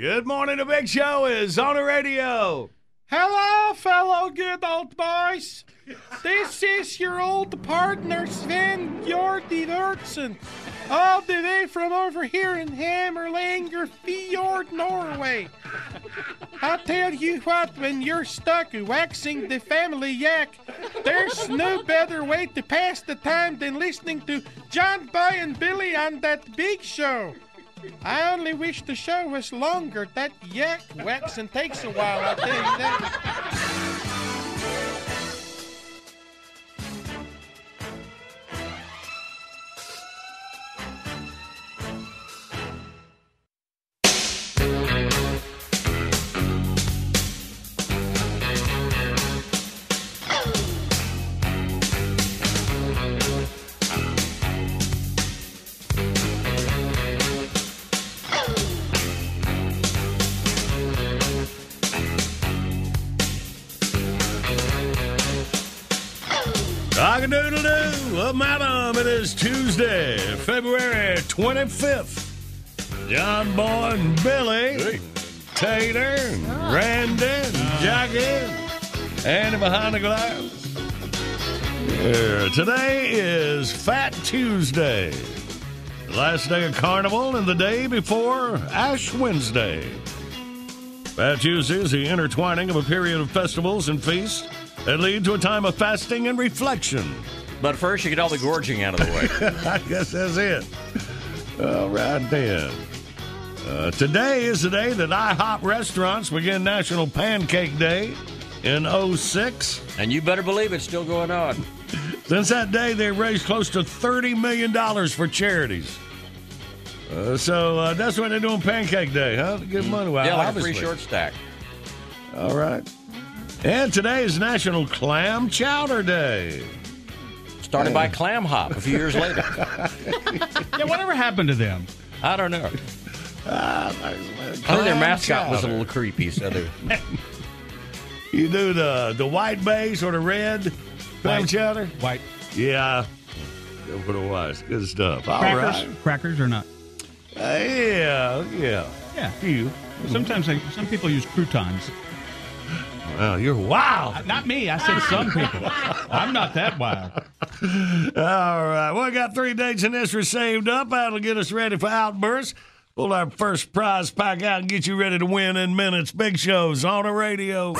Good morning, the big show is on the radio. Hello, fellow good old boys. This is your old partner, Sven Jordi Lurtzen, all the way from over here in Hammerlanger Fjord, Norway. I tell you what, when you're stuck waxing the family yak, there's no better way to pass the time than listening to John Boy and Billy on that big show. I only wish the show was longer. That yak waxing takes a while, I you that. February 25th. John Boy and Billy, Tater, and Randy, and Jackie, and behind the glass. Yeah, today is Fat Tuesday, the last day of Carnival and the day before Ash Wednesday. Fat Tuesday is the intertwining of a period of festivals and feasts that lead to a time of fasting and reflection. But first, you get all the gorging out of the way. I guess that's it. All right, then. Uh, today is the day that IHOP restaurants begin National Pancake Day in 06. and you better believe it's still going on. Since that day, they've raised close to $30 million for charities. Uh, so uh, that's what they're doing Pancake Day, huh? To give money away. yeah, like a obviously. free short stack. All right. And today is National Clam Chowder Day. Started by Clam Hop a few years later. Yeah, whatever happened to them? I don't know. Ah, I think their mascot was a little creepy, so they You do the the white base or the red clam White. chowder? White Yeah. Go for the whites. Good stuff. All crackers, right. crackers or not? Uh, yeah, yeah. Yeah. Few. Sometimes they, some people use croutons. Well, you're wild. Uh, Not me. I said some people. I'm not that wild. All right. Well, we got three dates in this saved up. That'll get us ready for outbursts. Pull our first prize pack out and get you ready to win in minutes. Big shows on the radio.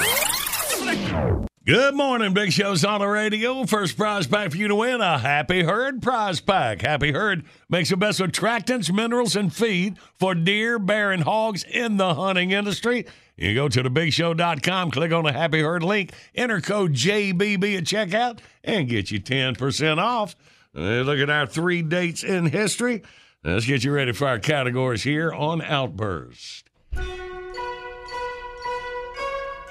Good morning, Big Show's on the radio. First prize pack for you to win a Happy Herd prize pack. Happy Herd makes the best attractants, minerals, and feed for deer, bear, and hogs in the hunting industry. You go to thebigshow.com, click on the Happy Herd link, enter code JBB at checkout, and get you 10% off. Look at our three dates in history. Let's get you ready for our categories here on Outburst.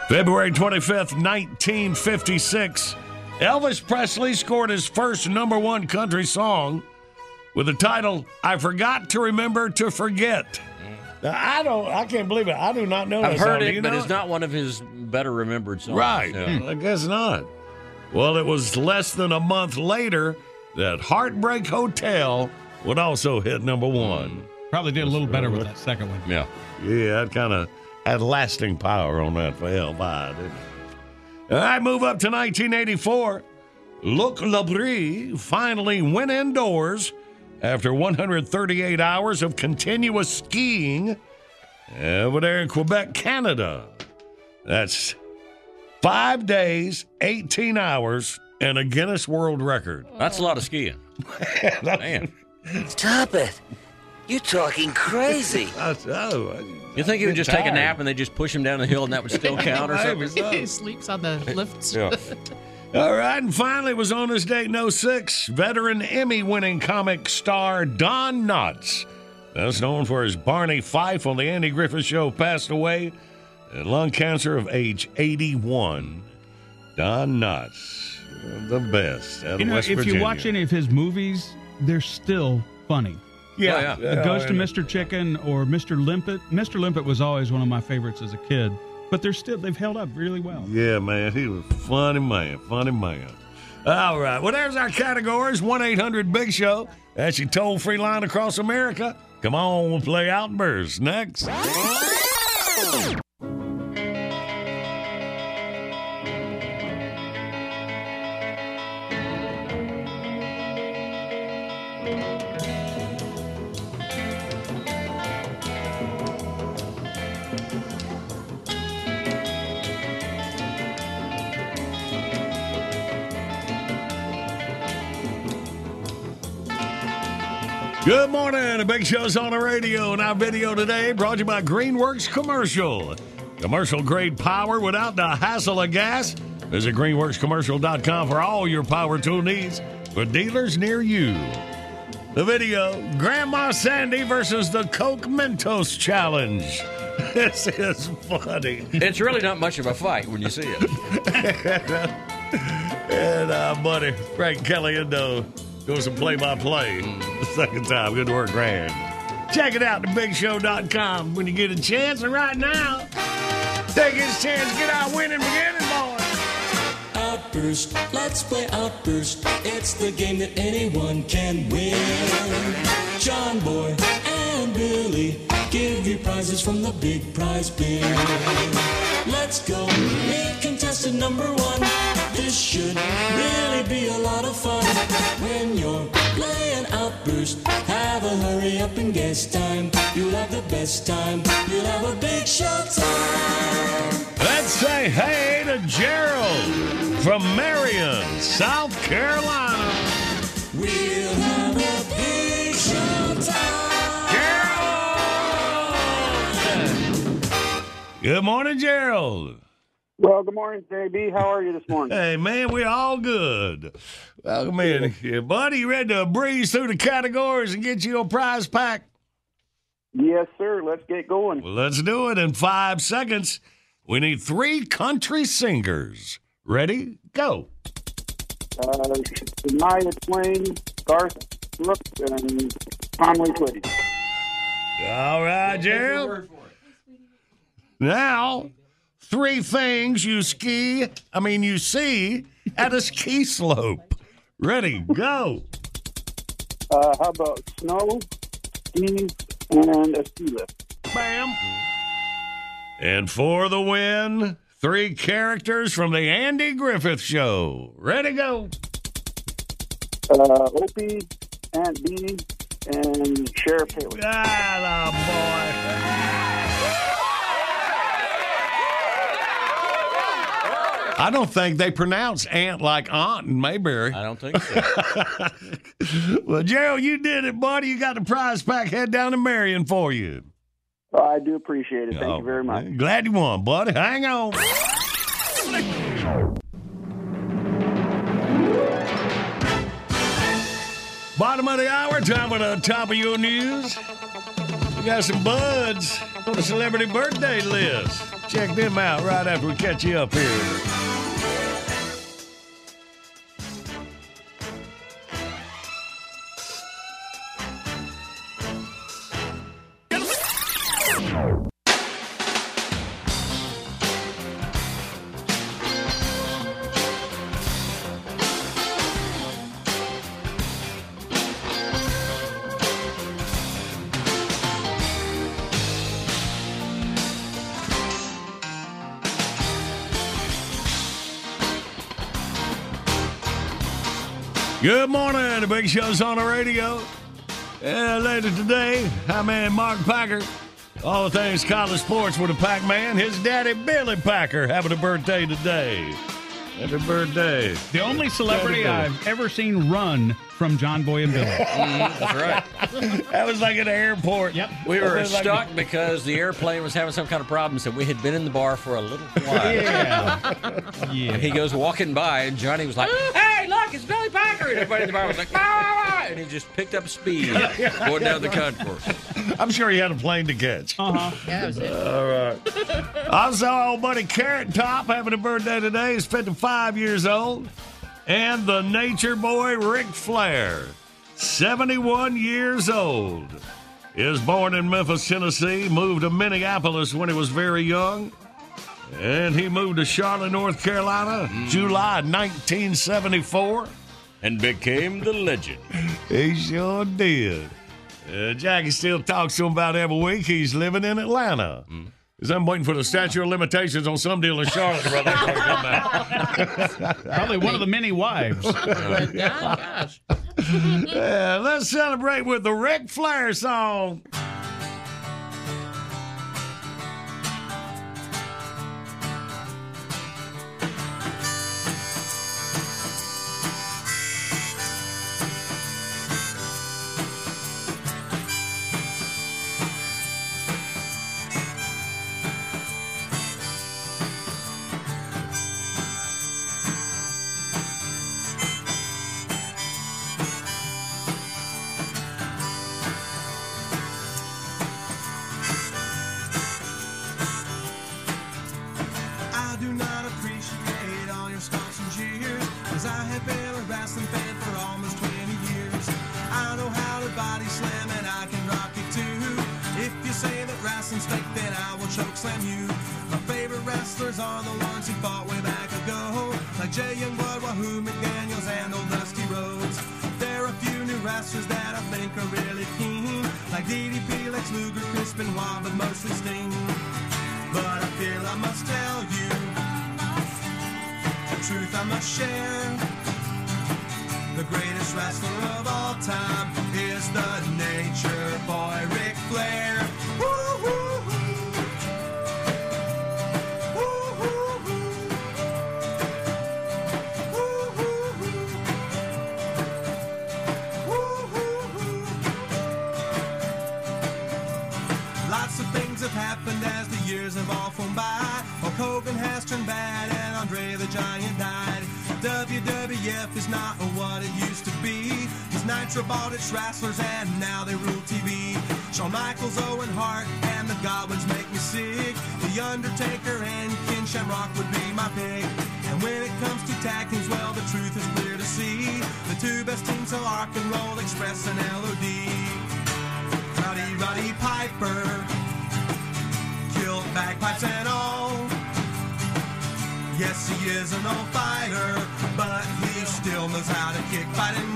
February 25th, 1956, Elvis Presley scored his first number one country song with the title I Forgot to Remember to Forget. I don't. I can't believe it. I do not know. I've that heard song. It, you but know it's not one of his better remembered songs. Right. Yeah. Hmm. I guess not. Well, it was less than a month later that Heartbreak Hotel would also hit number one. Hmm. Probably did a little better with that second one. Yeah. Yeah, that kind of had lasting power on that for Elvi, didn't it? All right, move up to 1984. Luc Labrie finally went indoors after 138 hours of continuous skiing over there in Quebec, Canada. That's five days, 18 hours, and a Guinness World Record. That's a lot of skiing. Man. Stop it. You're talking crazy. That's, oh, uh, You think he would just take a nap and they just push him down the hill and that would still count or something? so. sleeps on the lifts. Yeah. All right, and finally was on this date in 06, veteran Emmy winning comic star Don Knotts, best known for his Barney Fife on the Andy Griffith Show, passed away at lung cancer of age 81. Don Knotts, the best out of You know, West if Virginia. you watch any of his movies, they're still funny. Yeah, Oh, yeah. The Ghost of Mr. Chicken or Mr. Limpet. Mr. Limpet was always one of my favorites as a kid, but they're still they've held up really well. Yeah, man, he was a funny man, funny man. All right, well, there's our categories 1 800 Big Show. That's your toll free line across America. Come on, we'll play Outburst next. Good morning. The Big Show's on the radio, and our video today brought to you by Greenworks Commercial. Commercial grade power without the hassle of gas. Visit greenworkscommercial.com for all your power tool needs for dealers near you. The video Grandma Sandy versus the Coke Mentos Challenge. This is funny. It's really not much of a fight when you see it. And uh, buddy, Frank Kelly and Indo doing some play by play the second time. Good work, Grand. Check it out, thebigshow.com when you get a chance. And right now, take his chance, get our winning beginning, boys. Outburst, let's play Outburst. It's the game that anyone can win. John Boy and Billy give you prizes from the big prize bin. Let's go, meet contestant number one. This should really be a lot of fun. When you're playing Outburst, have a hurry up and guess time. You'll have the best time. You'll have a big show time. Let's say hey to Gerald from Marion, South Carolina. We'll have a big show time. Gerald! Good morning, Gerald. Well, good morning, JB. How are you this morning? Hey, man, we're all good. Welcome in. Yeah, buddy, you ready to breeze through the categories and get you a prize pack? Yes, sir. Let's get going. Well, let's do it in five seconds. We need three country singers. Ready? Go. Uh, Shania Twain, Garth Brooks, and Conway Twitty. All right, Gerald. Now, three things you ski, I mean, you see at a ski slope. Ready? Go. Uh, how about snow, skis, and a ski lift? Bam. And for the win, three characters from the Andy Griffith Show. Ready? Go. Uh, Opie, Aunt Bee, and Sheriff Haley. I don't think they pronounce aunt like aunt in Mayberry. I don't think so. well, Gerald, you did it, buddy. You got the prize pack. Head down to Marion for you. Oh, I do appreciate it. Thank Oh, you very oh, much. Glad you won, buddy. Hang on. Bottom of the hour, time for the top of your news. We got some buds on the celebrity birthday list. Check them out right after we catch you up here. Big show's on the radio. Yeah, later today, hi man Mark Packer. All the things college sports with a Pac Man. His daddy Billy Packer having a birthday today. Happy birthday. The only celebrity I've ever seen run from John Boy and Billy. That's right. That was like an airport. Yep. We were That like- stuck because the airplane was having some kind of problem, so we had been in the bar for a little while. Yeah. yeah. And he goes walking by, and Johnny was like, "Hey, look, it's Billy Packer!" And everybody in the bar was like, "Ah, ah, ah," and he just picked up speed going down the concourse. I'm sure he had a plane to catch. Uh-huh. Yeah, that was it. All right. Also, old buddy Carrot Top having a birthday today. He's 55 years old. And the nature boy Ric Flair, 71 years old. He was born in Memphis, Tennessee, moved to Minneapolis when he was very young. And he moved to Charlotte, North Carolina, July 1974. And became the legend. He sure did. Uh, Jackie still talks to him about every week. He's living in Atlanta. Because I'm waiting for the statute of limitations on some deal in Charlotte to come out. Probably one of the many wives. Oh, but, God, gosh. Yeah, let's celebrate with the Ric Flair song. Bought its wrestlers and now they rule TV. Shawn Michaels, Owen Hart, and the Goblins make me sick. The Undertaker and Ken Shamrock would be my pick. And when it comes to tag teams, well, the truth is clear to see. The two best teams are Rock and Roll Express and LOD. Rowdy Roddy Piper killed bagpipes and all. Yes, he is an old fighter, but he still knows how to kick, fight, and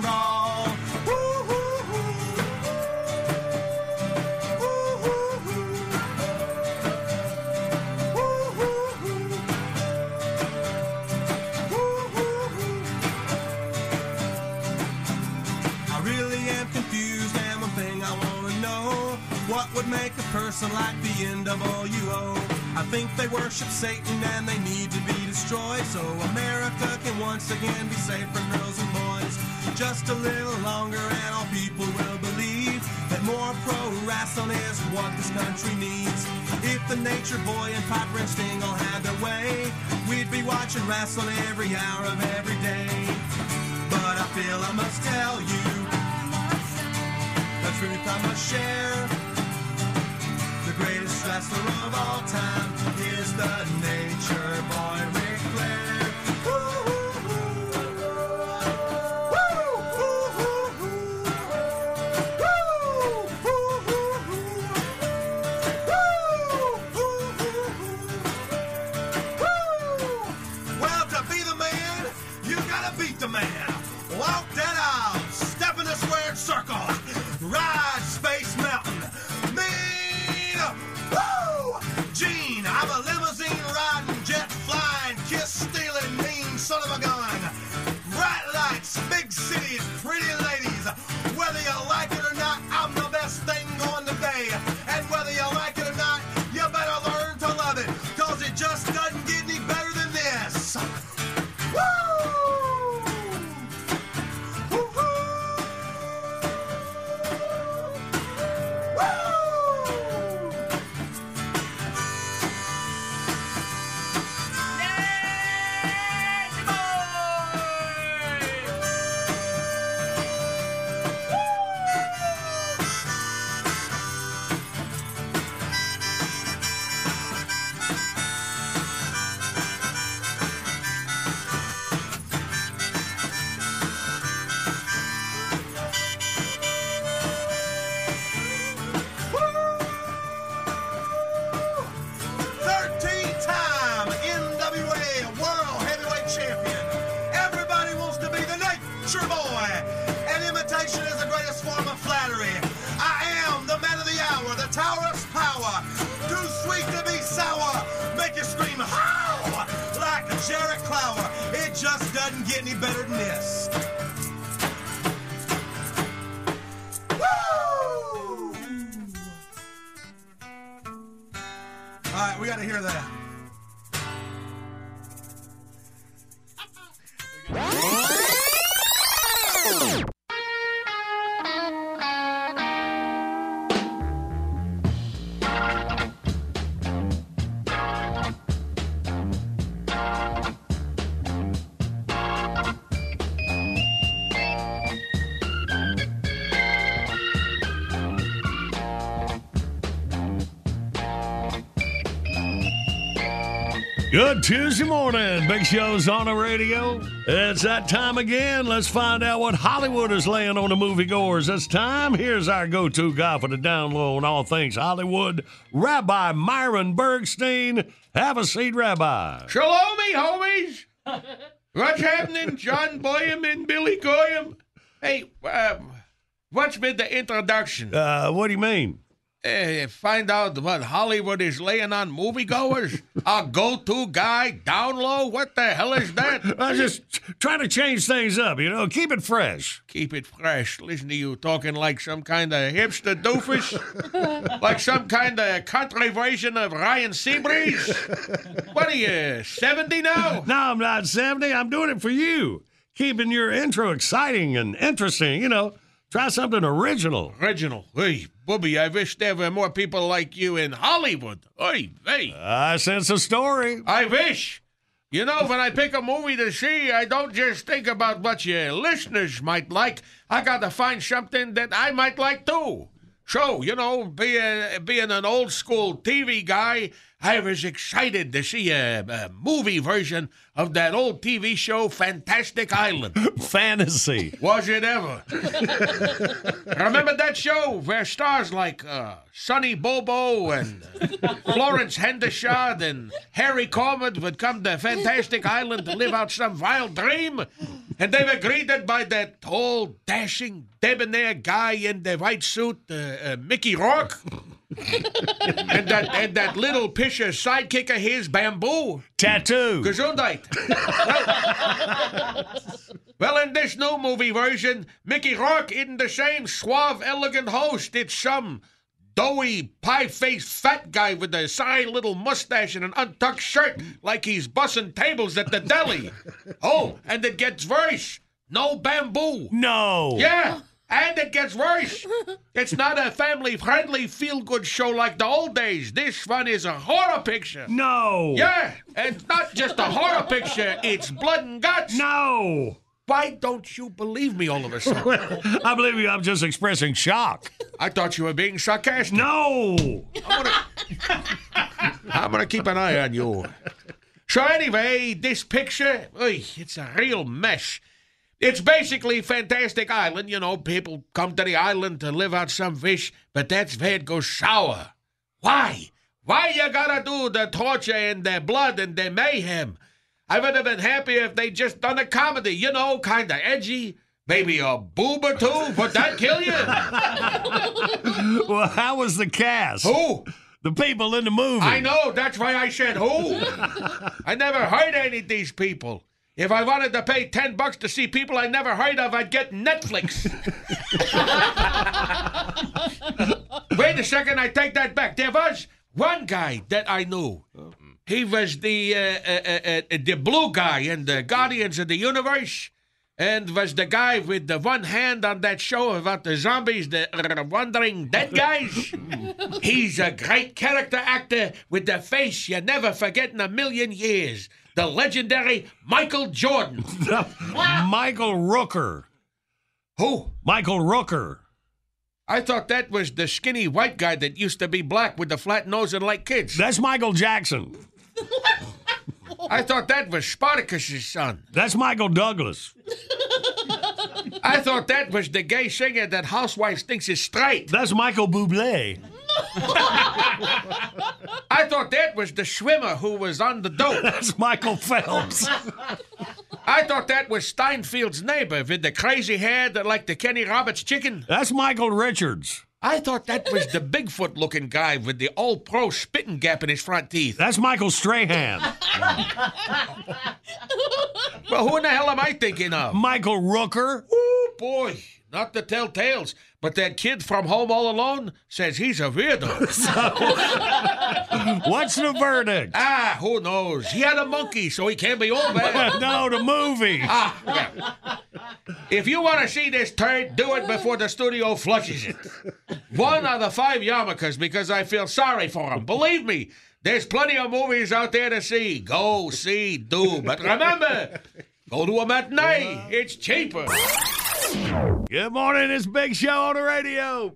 the NWO? I think they worship Satan and they need to be destroyed so America can once again be safe from girls and boys. Just a little longer, and all people will believe that more pro wrestling is what this country needs. If the Nature Boy and Piper and Sting all had their way, we'd be watching wrestling every hour of every day. But I feel I must tell you the truth I must share. Greatest wrestler of all time is the Nature Boy Ric Flair. Good Tuesday morning. Big Show's on the radio. It's that time again. Let's find out what Hollywood is laying on the moviegoers this time. Here's our go to guy for the download on all things Hollywood, Rabbi Myron Bergstein. Have a seat, Rabbi. Shalom, me homies. What's happening, John Boyum and Billy Goyam? Hey, uh, what's been the introduction? Uh, what do you mean? Find out what Hollywood is laying on moviegoers? A go-to guy down low? What the hell is that? I'm just trying to change things up, you know, keep it fresh. Keep it fresh. Listen to you talking like some kind of hipster doofus, like some kind of country version of Ryan Seabreeze. What are you, seventy now? No, I'm not 70. I'm doing it for you. Keeping your intro exciting and interesting, you know. Try something original. Original. Hey, Booby, I wish there were more people like you in Hollywood. Hey, hey. I sense a story. I wish. You know, when I pick a movie to see, I don't just think about what your listeners might like. I gotta find something that I might like too. So, you know, being, being an old school TV guy, I was excited to see a, a movie version of that old TV show, Fantastic Island. Fantasy. Was it ever? Remember that show where stars like uh, Sonny Bobo and Florence Hendershot and Harry Corbett would come to Fantastic Island to live out some wild dream? And they were greeted by that tall, dashing, debonair guy in the white suit, uh, uh, Mickey Rourke. And that and that little pisher sidekick of his, Bamboo. Tattoo. Gesundheit. well, in this new movie version, Mickey Rourke isn't the same suave, elegant host. It's some doughy, pie-faced fat guy with a side little mustache and an untucked shirt like he's bussing tables at the deli. Oh, and it gets worse. No bamboo. No. Yeah. And it gets worse. It's not a family friendly feel good show like the old days. This one is a horror picture. No. Yeah. It's not just a horror picture, it's blood and guts. No. Why don't you believe me all of a sudden? I believe you. I'm just expressing shock. I thought you were being sarcastic. No. I'm gonna, I'm gonna keep an eye on you. So anyway, this picture, oy, it's a real mess. It's basically Fantastic Island. You know, people come to the island to live out some fish, but that's where it goes sour. Why? Why you gotta do the torture and the blood and the mayhem? I would have been happy if they just done a comedy, you know, kind of edgy. Maybe a boob or two. Would that kill you? well, how was the cast? Who? The people in the movie. I know. That's why I said who. I never heard any of these people. If I wanted to pay 10 bucks to see people I never heard of, I'd get Netflix. Wait a second, I take that back. There was one guy that I knew. He was the uh, uh, uh, uh, the blue guy in the Guardians of the Universe, and was the guy with the one hand on that show about the zombies, the uh, wandering dead guys. He's a great character actor with the face you never forget in a million years. The legendary Michael Jordan. Michael Rooker. Who? Michael Rooker. I thought that was the skinny white guy that used to be black with the flat nose and like kids. That's Michael Jackson. I thought that was Spartacus's son. That's Michael Douglas. I thought that was the gay singer that Housewives thinks is straight. That's Michael Bublé. I thought that was the swimmer who was on the dope. That's Michael Phelps. I thought that was Steinfeld's neighbor with the crazy hair that like the Kenny Roberts chicken. That's Michael Richards. I thought that was the Bigfoot looking guy with the all pro spitting gap in his front teeth. That's Michael Strahan. Well, who in the hell am I thinking of? Michael Rooker. Oh, boy. Not the tell tales, but that kid from Home All Alone says he's a weirdo. What's the verdict? ah, who knows? He had a monkey, so he can't be all bad. no, the movie. Ah, yeah. If you want to see this turd, do it before the studio flushes it. One of the five yarmulkes because I feel sorry for him. Believe me, there's plenty of movies out there to see. Go see, do. But remember, go to a matinee. It's cheaper. Good morning. It's Big Show on the radio.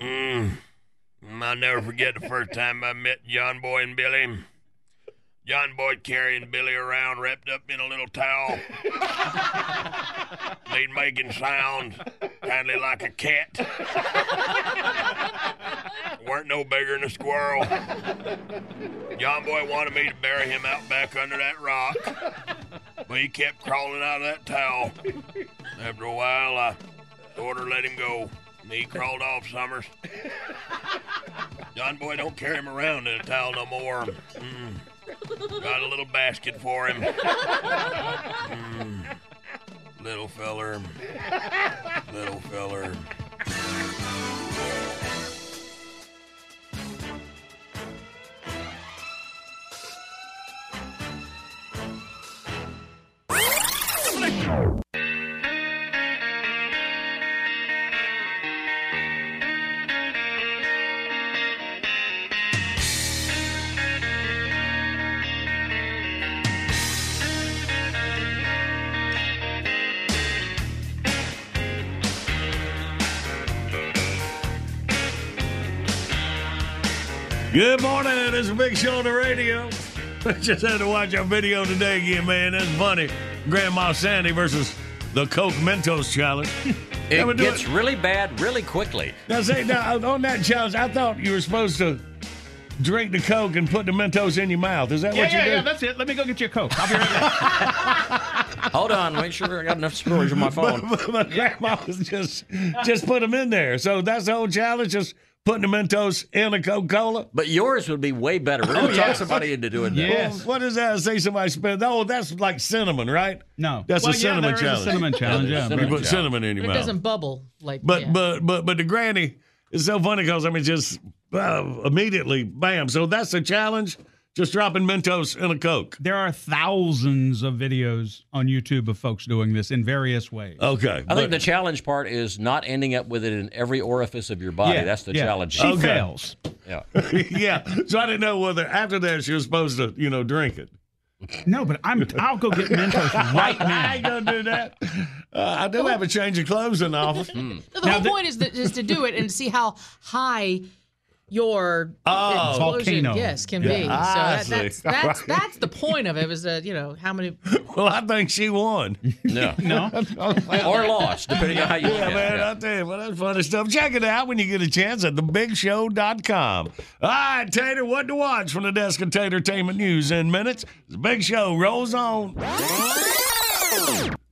Mm. I'll never forget the first time I met John Boy and Billy. John Boy carrying Billy around wrapped up in a little towel. Made making sounds, kindly like a cat. Weren't no bigger than a squirrel. John Boy wanted me to bury him out back under that rock, but he kept crawling out of that towel. After a while, I ordered let him go. And he crawled off, Summers. John Boy don't carry him around in a towel no more. Mm. Got a little basket for him. Mm. Little feller. Little feller. Good morning. It's a Big Show on the radio. Just had to watch our video today again, man. That's funny. Grandma Sandy versus the Coke Mentos challenge. It Never do gets really bad really quickly. Now, say now uh, on that challenge, I thought you were supposed to drink the Coke and put the Mentos in your mouth. Is that Yeah, what you yeah, do? yeah. That's it. Let me go get you a Coke. I'll be right back. Hold on, make sure I got enough storage on my phone. But my grandma was just just put them in there. So that's the whole challenge. Just putting the Mentos in a Coca Cola. But yours would be way better. We're going to Oh, talk yes. somebody into doing that. Well, what is that? Say somebody spent. Oh, that's like cinnamon, right? No, That's Well, a yeah, cinnamon there is a challenge. cinnamon challenge, yeah. you Cinnamon put challenge. cinnamon in your It mouth. doesn't bubble like. But yeah. but but but the granny is so funny because I mean just uh, immediately bam. So that's the challenge. Just dropping Mentos in a Coke. There are thousands of videos on YouTube of folks doing this in various ways. Okay. I think the challenge part is not ending up with it in every orifice of your body. Yeah, That's the yeah. challenge. She Okay. fails. Yeah. yeah. So I didn't know whether after that she was supposed to you know drink it. No, but I'm. I'll go get Mentos right now. I now. ain't gonna do that. Uh, I do have a change of clothes in the office. Hmm. the whole point is that is to do it and see how high your Oh. explosion Volcano. yes can Yeah, be. So ah, that, see. that's that's that's the point of it. Was that you know how many Well, I think she won. No. No. or lost, depending on how you Yeah, man, it. I tell you, well, that's funny stuff. Check it out when you get a chance at thebigshow.com. All right, Tater, what to watch from the desk of Tatertainment News in minutes. The Big Show rolls on.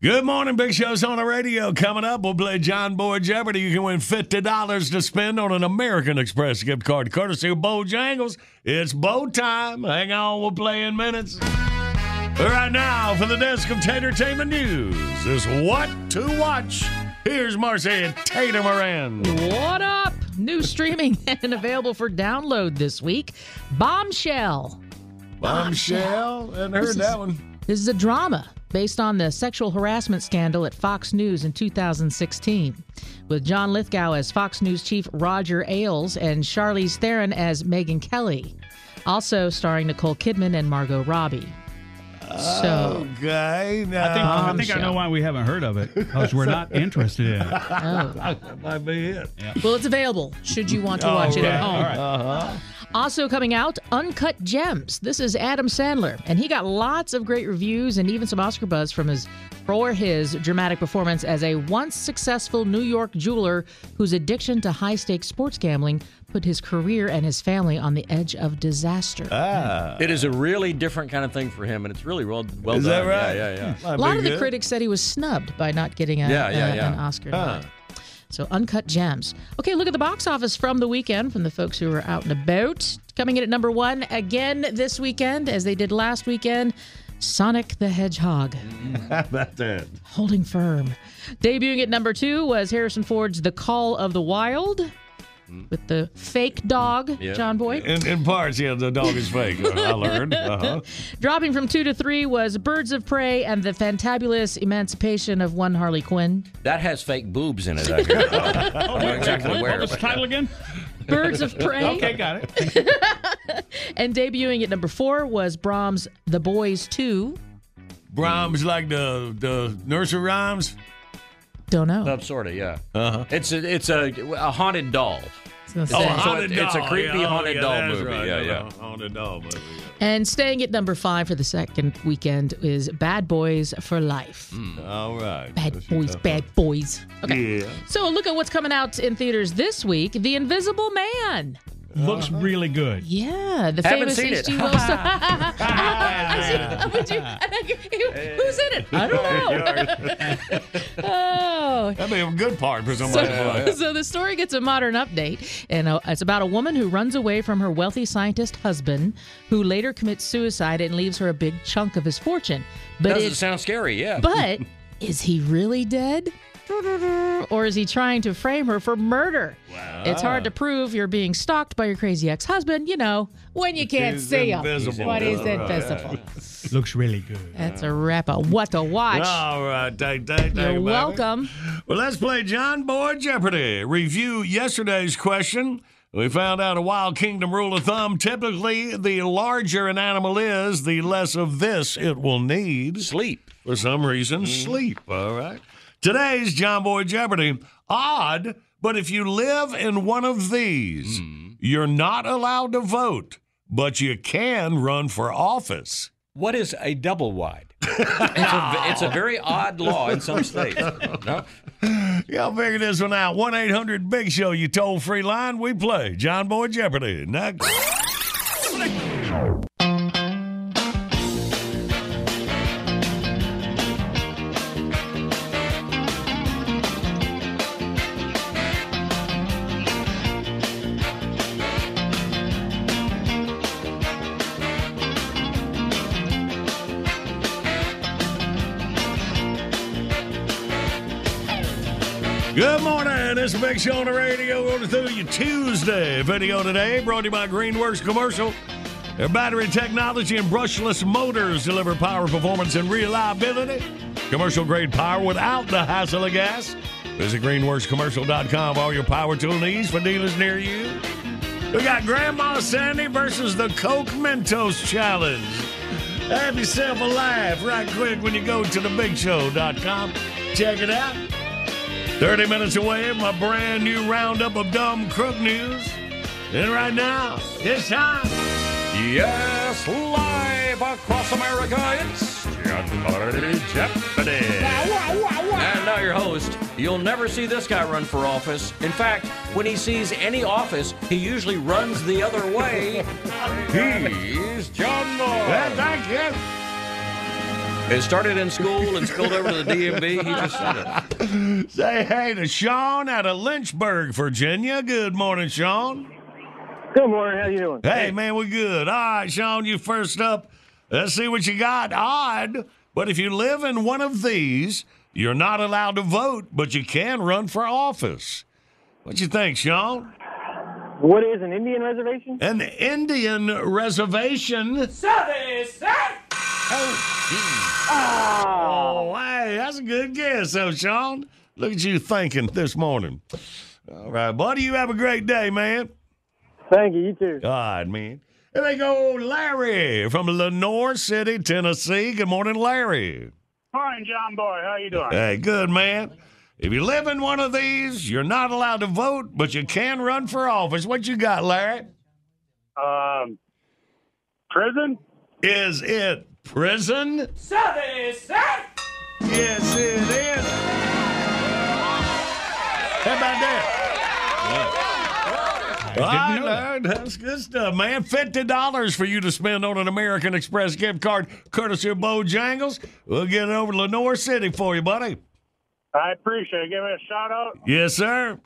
Good morning, Big Show's on the radio. Coming up, we'll play John Boy Jeopardy. You can win $50 to spend on an American Express gift card courtesy of Bojangles. It's bow time. Hang on, we'll play in minutes. But right now, for the desk of Tatertainment News, is what to watch. Here's Marcy Tater Moran. What up? New streaming and available for download this week. Bombshell. Bombshell? Hadn't heard is- that one. This is a drama based on the sexual harassment scandal at Fox News in 2016, with John Lithgow as Fox News chief Roger Ailes and Charlize Theron as Megyn Kelly. Also starring Nicole Kidman and Margot Robbie. So, Okay. Now, I think, I think I know why we haven't heard of it because we're not interested in it. oh. that might be it. well, it's available should you want to All watch it at home. Uh-huh. Also coming out, Uncut Gems. This is Adam Sandler, and he got lots of great reviews and even some Oscar buzz from his for his dramatic performance as a once successful New York jeweler whose addiction to high stakes sports gambling put his career and his family on the edge of disaster. Ah. It is a really different kind of thing for him, and it's really well, well Is done. that right? Yeah, yeah, yeah. a lot of the critics said he was snubbed by not getting a, Yeah, yeah, a- yeah. an Oscar. Huh. So, Uncut Gems. Okay, look at the box office from the weekend from the folks who were out and about. Coming in at number one again this weekend, as they did last weekend Sonic the Hedgehog. How about that? Holding firm. Debuting at number two was Harrison Ford's The Call of the Wild with the fake dog, Yeah. John Boy. In, in parts, yeah, the dog is fake. I learned. Uh-huh. Dropping from two to three was Birds of Prey and the Fantabulous Emancipation of One Harley Quinn. That has fake boobs in it. I hear. I don't know exactly what, where. what was the title again? Birds of Prey. okay, got it. And debuting at number four was Brahms' The Boys 2. Brahms like the the nursery rhymes. Don't know. Some sort of, yeah. Uh-huh. It's a it's a, a haunted doll. gonna It's say. a- Oh, so haunted it- It's a creepy Yeah, oh, haunted yeah, doll movie. right. Yeah, yeah. Haunted doll movie. And staying at number five for the second weekend is Bad Boys for Life. All right. Bad boys, bad boys. Okay. Yeah. So look at what's coming out in theaters this week The Invisible Man. Looks really good. Yeah, the Haven't famous seen it. H.G. Wells. I see- would you- Who's in it? I don't know. oh. That'd be a good part for somebody to So, play. so the story gets a modern update, and uh, it's about a woman who runs away from her wealthy scientist husband, who later commits suicide and leaves her a big chunk of his fortune. But Doesn't it, sound scary, yeah. but is he really dead? Or is he trying to frame her for murder? It's hard to prove you're being stalked by your crazy ex husband, you know, when you can't He's see him. invisible. But he's invisible. Looks really good. That's a wrap up. What to watch. All right, thank, thank, thank You're you, baby. welcome. Well, let's play John Boy Jeopardy. Review yesterday's question. We found out a wild kingdom rule of thumb. Typically, the larger an animal is, the less of this it will need. Sleep. For some reason, mm-hmm. sleep. All right. Today's John Boy Jeopardy. Odd, but if you live in one of these, hmm. you're not allowed to vote, but you can run for office. What is a double wide? it's, a, it's a very odd law in some states. No? Y'all figure this one out. 1 800 Big Show, you toll free line. We play John Boy Jeopardy. Next. It's big show on the radio. Going through your Tuesday video today. Brought to you by Greenworks Commercial. Their battery technology and brushless motors deliver power, performance, and reliability. Commercial grade power without the hassle of gas. Visit greenworkscommercial.com all your power tool needs for dealers near you. We got Grandma Sandy versus the Coke Mentos Challenge. Have yourself a laugh right quick when you go to thebigshow.com. Check it out. 30 minutes away, my brand new roundup of dumb crook news. And right now, it's time. Yes, live across America, it's John Boy Jeopardy. And now your host. You'll never see this guy run for office. In fact, when he sees any office, he usually runs the other way. He's John Boy. Well, thank you. It started in school and spilled over to the DMV. He just said it. Say hey to Sean out of Lynchburg, Virginia. Good morning, Sean. Good morning. How you doing? Hey, man, we're good. All right, Sean, you first up. Let's see what you got. Odd, but if you live in one of these, you're not allowed to vote, but you can run for office. What you think, Sean? What is an Indian reservation? An Indian reservation. Oh, hey, that's a good guess, though, Sean. Look at you thinking this morning. All right, buddy, you have a great day, man. Thank you. You too. All right, man. Here they go, Larry from Lenoir City, Tennessee. Good morning, Larry. Morning, John Boy. How you doing? Hey, good, man. If you live in one of these, you're not allowed to vote, but you can run for office. What you got, Larry? Um, prison? Is it prison? Southern Yes, it is. How about that? All right, Larry, that's good stuff, man. Fifty dollars for you to spend on an American Express gift card, courtesy of Bojangles. We'll get it over to Lenoir City for you, buddy. I appreciate it. Give me a shout out. Yes, sir.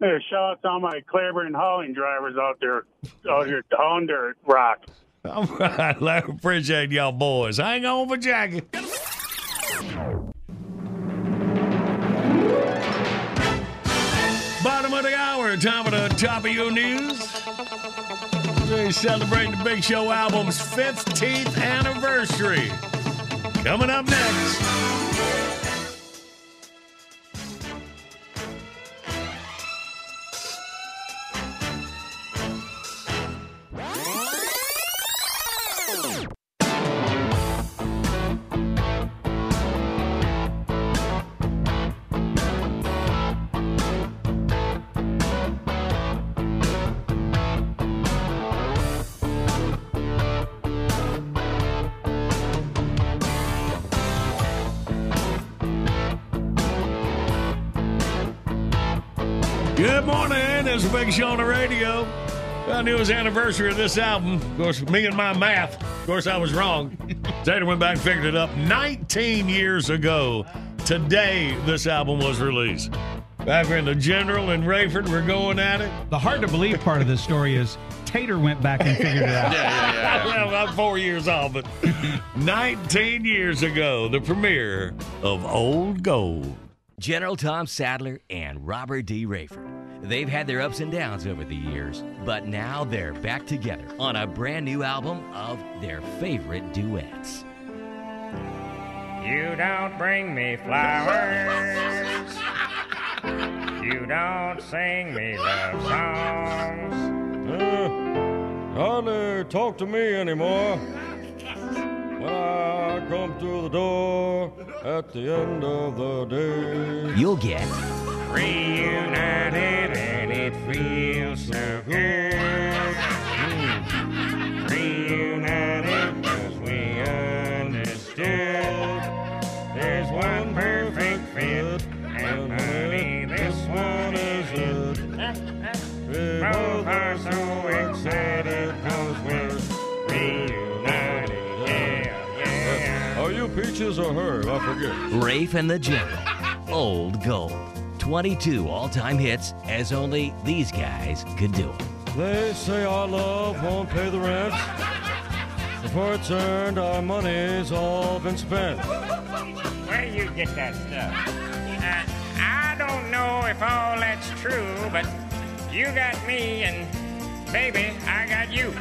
Hey, shout out to all my Claiborne hauling drivers out there, out here hauling dirt rock. All right, I appreciate y'all boys. Hang on for Jackie. Bottom of the hour, time of the top of your news. They celebrating the Big Show album's 15th anniversary. Coming up next. Good morning. It's a big show on the radio. I knew it was the anniversary of this album. Of course, me and my math. Of course, I was wrong. Tater went back and figured it up. 19 years ago, today, this album was released. Back when the General and Raiford were going at it. The hard to believe part of this story is Tater went back and figured it out. well, I'm four years old, but 19 years ago, the premiere of Old Gold. General Tom Sadler and Robert D. Raiford. They've had their ups and downs over the years, but now they're back together on a brand new album of their favorite duets. You don't bring me flowers. You don't sing me love songs. Uh, hardly talk to me anymore. When I come through the door at the end of the day. You'll get Reunited and it feels so good. Yeah. Peaches or her? I forget. Rafe and the General. Old Gold. 22 all time hits, as only these guys could do. They say our love won't pay the rent. Before it's earned, our money's all been spent. Where do you get that stuff? Uh, I don't know if all that's true, but you got me, and baby, I got you.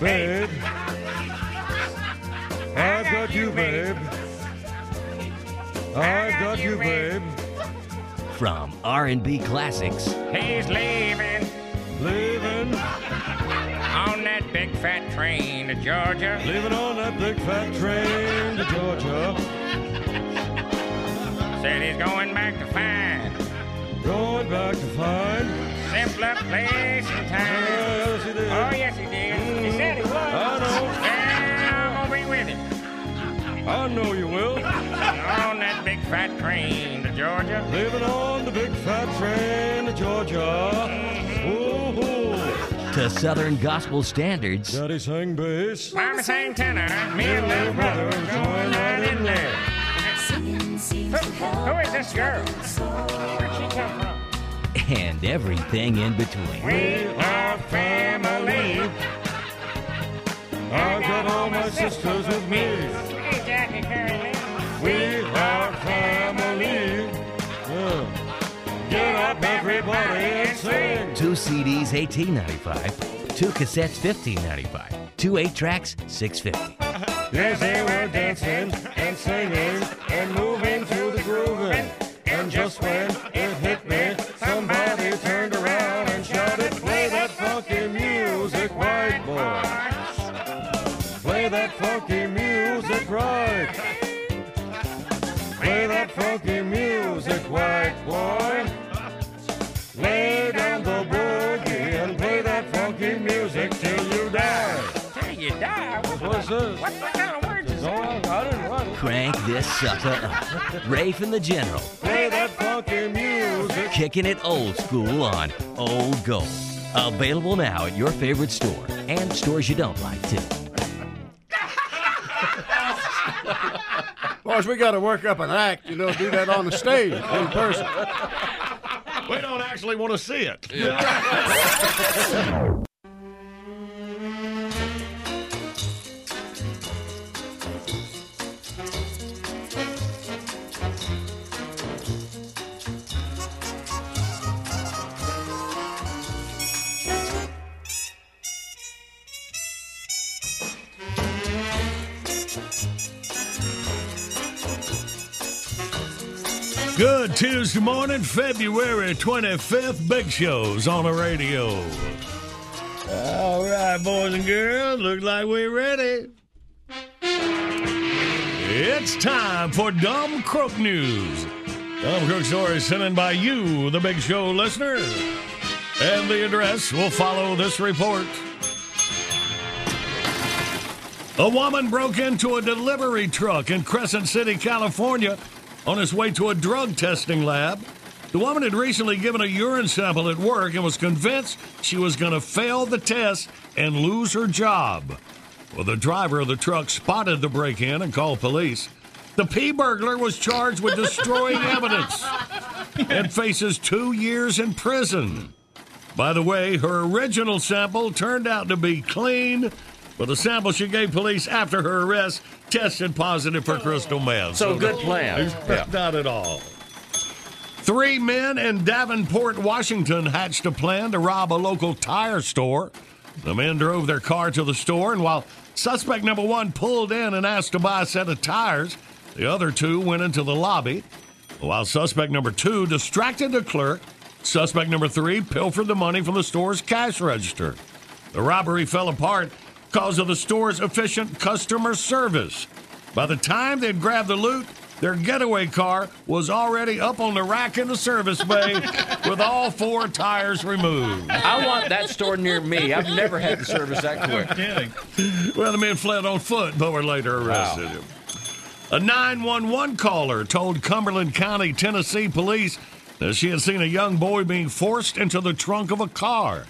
Babe, I've got you, babe. I've got you, babe. From R&B classics He's leaving Leaving, on that big fat train to Georgia. leaving on that big fat train to Georgia. Said he's going back to find Going back to find. simpler place and time. Yes, he did. Oh, yes, he did. He said he would. I know. I know you will. on that big fat train to Georgia. Leaving on the big fat train to Georgia. Mm-hmm. Ooh, to Southern gospel standards. Daddy sang bass. Mama sang tenor, me and little brother joined right in there. Who, who is this girl? Where'd she come from? and everything in between. We are family. I've got all my sisters CDs, eighteen ninety five. Two cassettes, fifteen ninety five. Two eight tracks, six fifty. Yes, they were dancing and singing and moving Crank this sucker up. Rafe and the General. Play that funky music. Kicking it old school on Old Gold. Available now at your favorite store and stores you don't like too. course, we got to work up an act, you know, do that on the stage in person. We don't actually want to see it. Good Tuesday morning, February 25th. Big shows on the radio. All right, boys and girls, look like we're ready. It's time for Dumb Crook News. Dumb Crook stories sent in by you, the Big Show listener. And the address will follow this report. A woman broke into a delivery truck in Crescent City, California, on his way to a drug testing lab. The woman had recently given a urine sample at work and was convinced she was going to fail the test and lose her job. Well, the driver of the truck spotted the break in and called police. The P burglar was charged with destroying evidence and faces two years in prison. By the way, her original sample turned out to be clean, but the sample she gave police after her arrest tested positive for crystal meth. So good plan. Yeah. Not at all. Three men in Davenport, Washington hatched a plan to rob a local tire store. The men drove their car to the store, and while suspect number one pulled in and asked to buy a set of tires, the other two went into the lobby. While suspect number two distracted the clerk, suspect number three pilfered the money from the store's cash register. The robbery fell apart because of the store's efficient customer service. By the time they'd grabbed the loot, their getaway car was already up on the rack in the service bay with all four tires removed. I want that store near me. I've never had the service that quick. Well, the men fled on foot but were later arrested. Wow. A 911 caller told Cumberland County, Tennessee police that she had seen a young boy being forced into the trunk of a car.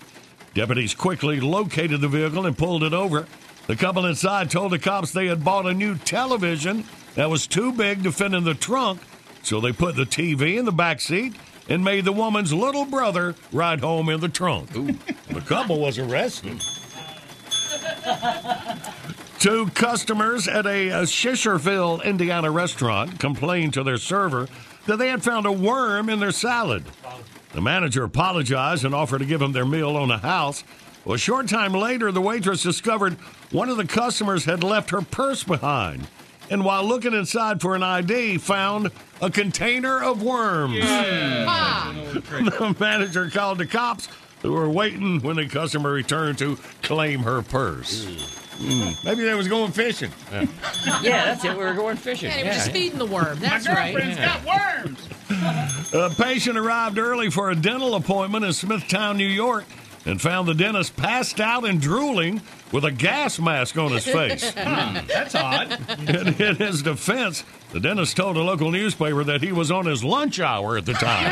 Deputies quickly located the vehicle and pulled it over. The couple inside told the cops they had bought a new television that was too big to fit in the trunk, so they put the TV in the back seat and made the woman's little brother ride home in the trunk. The couple was arrested. Two customers at a, uh Schererville, Indiana restaurant complained to their server that they had found a worm in their salad. The manager apologized and offered to give them their meal on the house. Well, a short time later, the waitress discovered one of the customers had left her purse behind. And while looking inside for an ID, found a container of worms. the manager called the cops who were waiting when the customer returned to claim her purse. Mm, Maybe they was going fishing. Yeah, that's it. We were going fishing. Yeah, they were just feeding the worm. That's My right. girlfriend's got worms. A patient arrived early for a dental appointment in Smithtown, New York, and found the dentist passed out and drooling with a gas mask on his face. That's odd. in, in his defense, the dentist told a local newspaper that he was on his lunch hour at the time.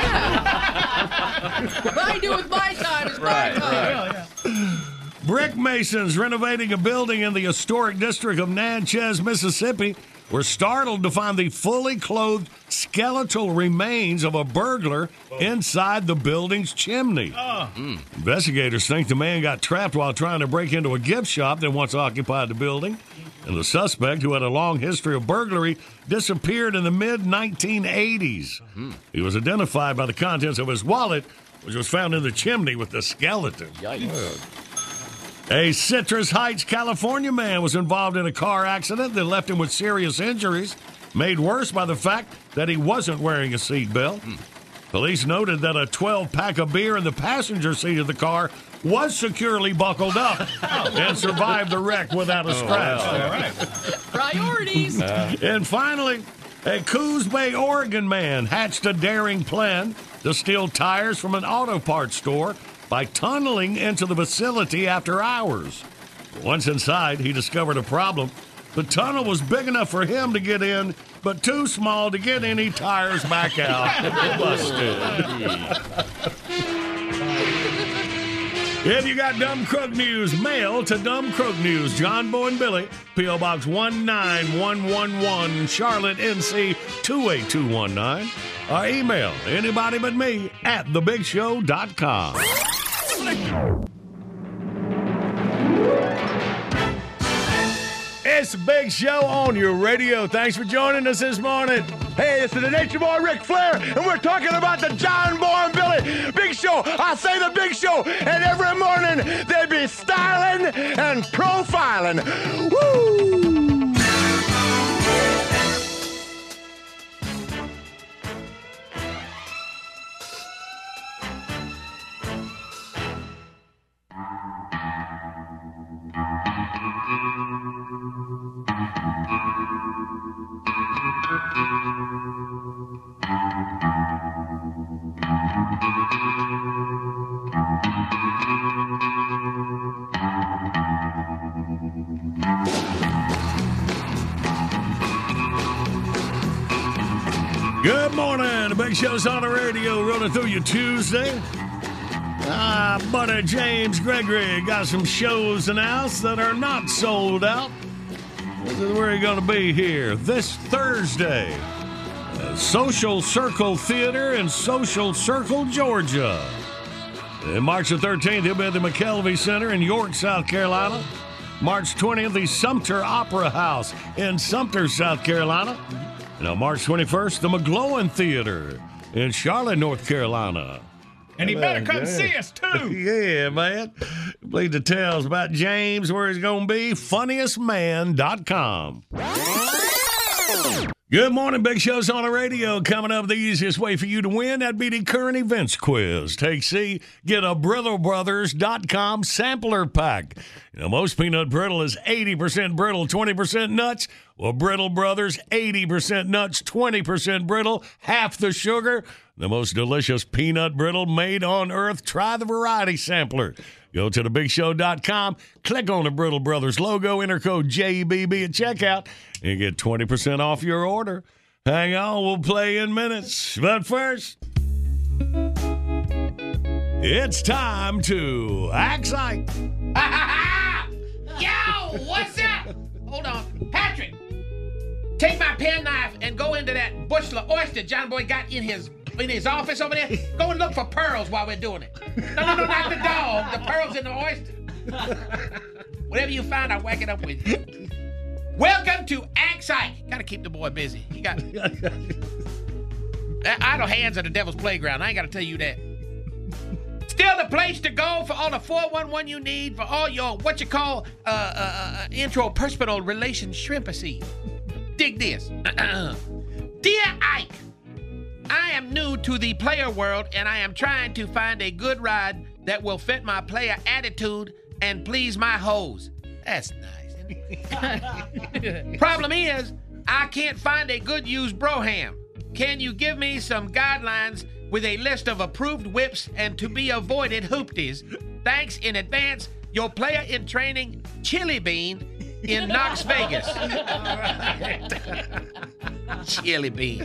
What I do with my time is my time. Brick masons renovating a building in the historic district of Natchez, Mississippi, were startled to find the fully clothed skeletal remains of a burglar inside the building's chimney. Uh. Hmm. Investigators think the man got trapped while trying to break into a gift shop that once occupied the building. And the suspect, who had a long history of burglary, disappeared in the mid 1980s. He was identified by the contents of his wallet, which was found in the chimney with the skeleton. A Citrus Heights, California man was involved in a car accident that left him with serious injuries, made worse by the fact that he wasn't wearing a seatbelt. Hmm. Police noted that a 12 pack of beer in the passenger seat of the car was securely buckled up oh. and survived the wreck without a oh, scratch. Priorities. Uh, and finally, a Coos Bay, Oregon man hatched a daring plan to steal tires from an auto parts store by tunneling into the facility after hours. Once inside, he discovered a problem. The tunnel was big enough for him to get in, but too small to get any tires back out. Busted. If you got Dumb Crook News, mail to Dumb Crook News, John Boy and Billy, P.O. Box 19111, Charlotte, NC 28219. Or email anybody but me at thebigshow.com. It's Big Show on your radio. Thanks for joining us this morning. Hey, it's the Nature Boy Ric Flair, and we're talking about the John Boy and Billy Big Show. I say the Big Show, and every morning they be styling and profiling. Woo! Good morning. The Big Show's on the radio, rolling through you Tuesday. Ah, buddy James Gregory got some shows announced that are not sold out. This is where you're going to be here this Thursday. Social Circle Theater in Social Circle, Georgia. March the 13th, he'll be at the McCelvey Center in York, South Carolina. March 20th, the Sumter Opera House in Sumter, South Carolina. And on March 21st, the McGlohon Theater in Charlotte, North Carolina. And he better come see us too. yeah, man. Bleed details about James, where he's going to be, funniestman.com. Good morning, Big Show's on the radio. Coming up, the easiest way for you to win, that'd be the current events quiz. Take C, get a BrittleBrothers.com sampler pack. You know, most peanut brittle is 80% brittle, 20% nuts. Well, Brittle Brothers, 80% nuts, 20% brittle, half the sugar. The most delicious peanut brittle made on earth. Try the variety sampler. Go to thebigshow.com, click on the Brittle Brothers logo, enter code JBB at checkout, and get 20% off your order. Hang on, we'll play in minutes. But first, it's time to act like. Yo, what's up? Hold on. Patrick, take my penknife and go into that bushel of oyster John Boy got in his in his office over there. Go and look for pearls while we're doing it. No, no, no, not the dog. The pearls in the oyster. Whatever you find, I'll whack it up with you. Welcome to Axe Ike. Gotta keep the boy busy. He got idle hands are the devil's playground. I ain't gotta tell you that. Still the place to go for all the 411 you need for all your what you call uh, uh, uh, intrapersonal relation shrimpacy. Dig this. Dear Ike, I am new to the player world and I am trying to find a good ride that will fit my player attitude and please my hoes. That's nice. Problem is, I can't find a good used broham. Can you give me some guidelines with a list of approved whips and to be avoided hoopties? Thanks in advance, your player in training, Chili Bean, in Knox Vegas. Chili Bean.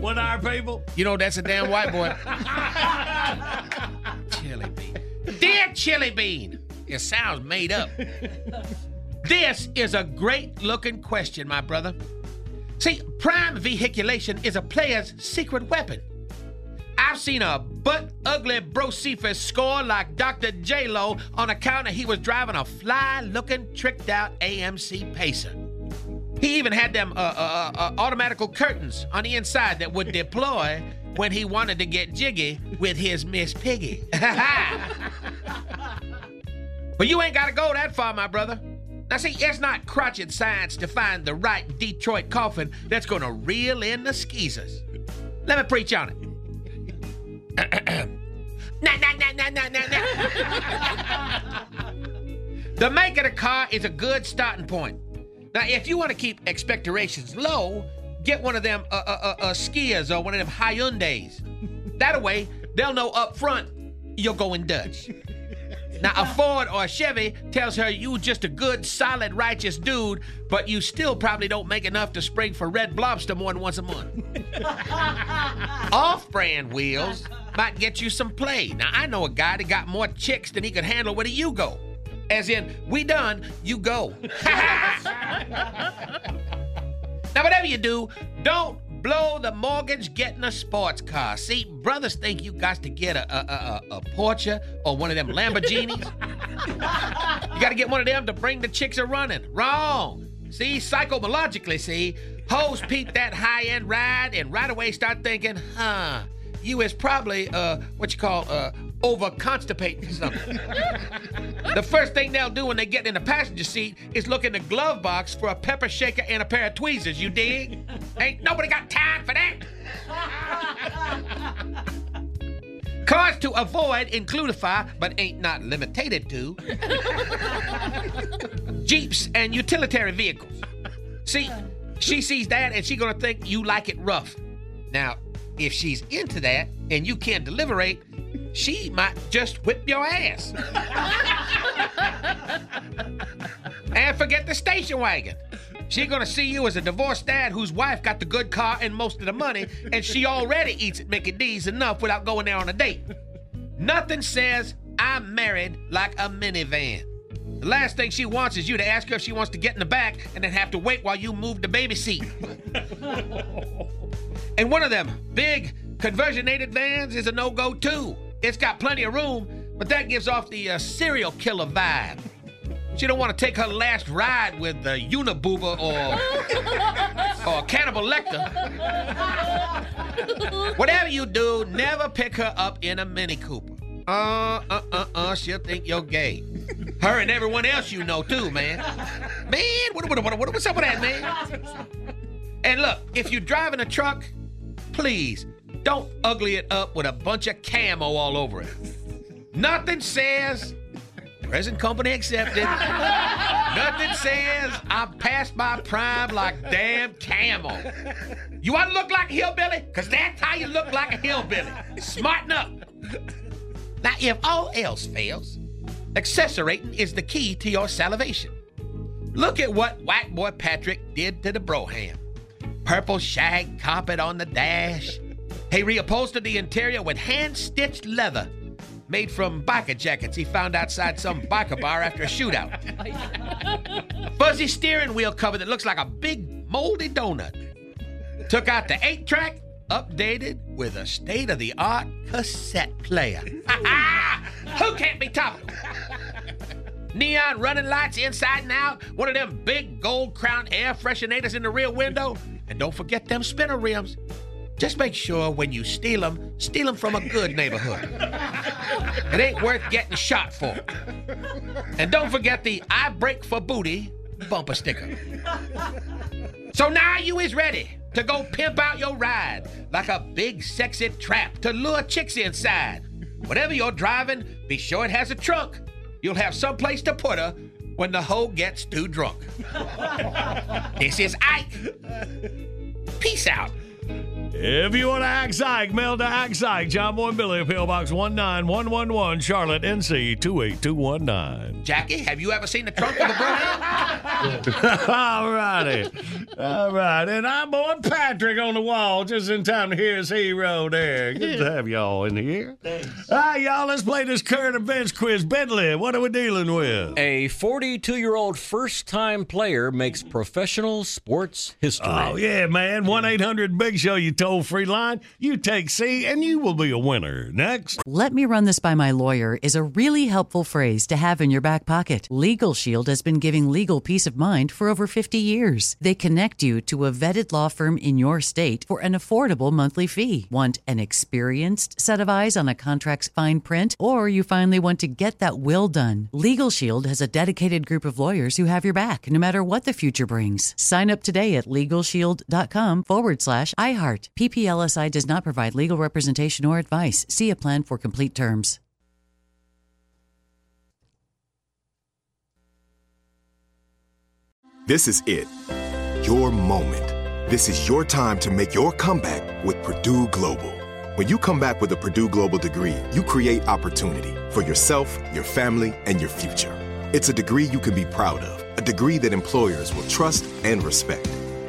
What are people? You know that's a damn white boy. Chili Bean. Dear Chili Bean. It sounds made up. This is a great looking question, my brother. See, prime vehiculation is a player's secret weapon. I've seen a butt ugly Brocephus score like Dr. J-Lo on account of he was driving a fly looking tricked out AMC Pacer. He even had them uh, uh, uh, automatical curtains on the inside that would deploy when he wanted to get jiggy with his Miss Piggy. but you ain't got to go that far, my brother. Now, see, it's not crotchet science to find the right Detroit coffin that's going to reel in the skeezers. Let me preach on it. nah, nah, nah, nah, nah, nah, nah. the make of the car is a good starting point. Now, if you want to keep expectorations low, get one of them uh, uh, uh, uh, skiers or one of them Hyundais. That way, they'll know up front you're going Dutch. Now, a Ford or a Chevy tells her you just a good, solid, righteous dude, but you still probably don't make enough to spring for Red Lobster more than once a month. Off-brand wheels, might get you some play. Now, I know a guy that got more chicks than he could handle with a Yugo. As in, we done, you go. now, whatever you do, don't blow the mortgage getting a sports car. See, brothers think you got to get a, a, a, a Porsche or one of them Lamborghinis. you got to get one of them to bring the chicks a running. Wrong. See, psychologically, see, hoes peep that high end ride and right away start thinking, huh, you is probably uh what you call uh over something. the first thing they'll do when they get in the passenger seat is look in the glove box for a pepper shaker and a pair of tweezers, you dig? Ain't nobody got time for that. Cars to avoid includify, but ain't not limited to. Jeeps and utilitarian vehicles. See, she sees that and she gonna think you like it rough. Now, if she's into that and you can't deliberate, she might just whip your ass. and forget the station wagon. She gonna see you as a divorced dad whose wife got the good car and most of the money, and she already eats at Mickey D's enough without going there on a date. Nothing says I'm married like a minivan. The last thing she wants is you to ask her if she wants to get in the back and then have to wait while you move the baby seat. and one of them big conversionated vans is a no-go too. It's got plenty of room, but that gives off the uh, serial killer vibe. She don't want to take her last ride with the Uniboober or or Cannibal Lecter. Whatever you do, never pick her up in a Mini Cooper. Uh, uh, uh, uh, she'll think you're gay. Her and everyone else you know too, man. Man, what, what, what, what, what's up with that, man? And look, if you're driving a truck, please don't ugly it up with a bunch of camo all over it. Nothing says present company accepted. Nothing says I'm past my prime like damn camo. You want to look like a hillbilly? Because that's how you look like a hillbilly. Smarten up. Now, if all else fails, accessorating is the key to your salivation. Look at what white boy Patrick did to the Broham. Purple shag carpet on the dash. He reupholstered the interior with hand-stitched leather made from biker jackets he found outside some biker bar after a shootout. Fuzzy steering wheel cover that looks like a big moldy donut. Took out the 8 track, updated with a state of the art cassette player. Who can't be topical? Neon running lights inside and out, one of them big gold crown air freshenators in the rear window, and don't forget them spinner rims. Just make sure when you steal them, steal them from a good neighborhood. It ain't worth getting shot for. And don't forget the I break for booty bumper sticker. So now you is ready to go pimp out your ride like a big sexy trap to lure chicks inside. Whatever you're driving, be sure it has a trunk. You'll have someplace to put her when the hoe gets too drunk. this is Ike. Peace out. If you want to axe Ike, mail to axe Ike, John Boy and Billy, P.O. Box 19111, Charlotte, NC 28219. Jackie, have you ever seen the trunk of a Broham? All righty. All right. And I'm boy Patrick on the wall just in time to hear his hero there. Good to have y'all in here. Thanks. All right, y'all, let's play this current events quiz. Bentley, what are we dealing with? A 42 year old first time player makes professional sports history. Oh, yeah, man. 1 800 Big Show, you toll free line. You take C, and you will be a winner. Next. Let me run this by my lawyer is a really helpful phrase to have in your back pocket. Legal Shield has been giving legal peace of mind for over 50 years. They connect you to a vetted law firm in your state for an affordable monthly fee. Want an experienced set of eyes on a contract's fine print, or you finally want to get that will done? Legal Shield has a dedicated group of lawyers who have your back no matter what the future brings. Sign up today at LegalShield.com forward slash iHeart. PPLSI does not provide legal representation or advice. See a plan for complete terms. This is it. Your moment. This is your time to make your comeback with Purdue Global. When you come back with a Purdue Global degree, you create opportunity for yourself, your family, and your future. It's a degree you can be proud of, a degree that employers will trust and respect.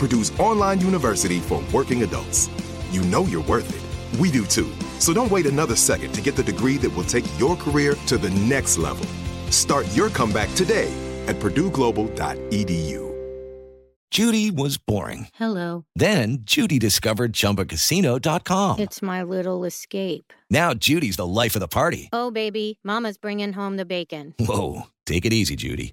Purdue's online university for working adults. You know you're worth it. We do too. So don't wait another second to get the degree that will take your career to the next level. Start your comeback today at purdueglobal.edu. Judy was boring. Hello. Then Judy discovered ChumbaCasino.com. It's my little escape. Now Judy's the life of the party. Oh, baby, Mama's bringing home the bacon. Whoa, take it easy, Judy.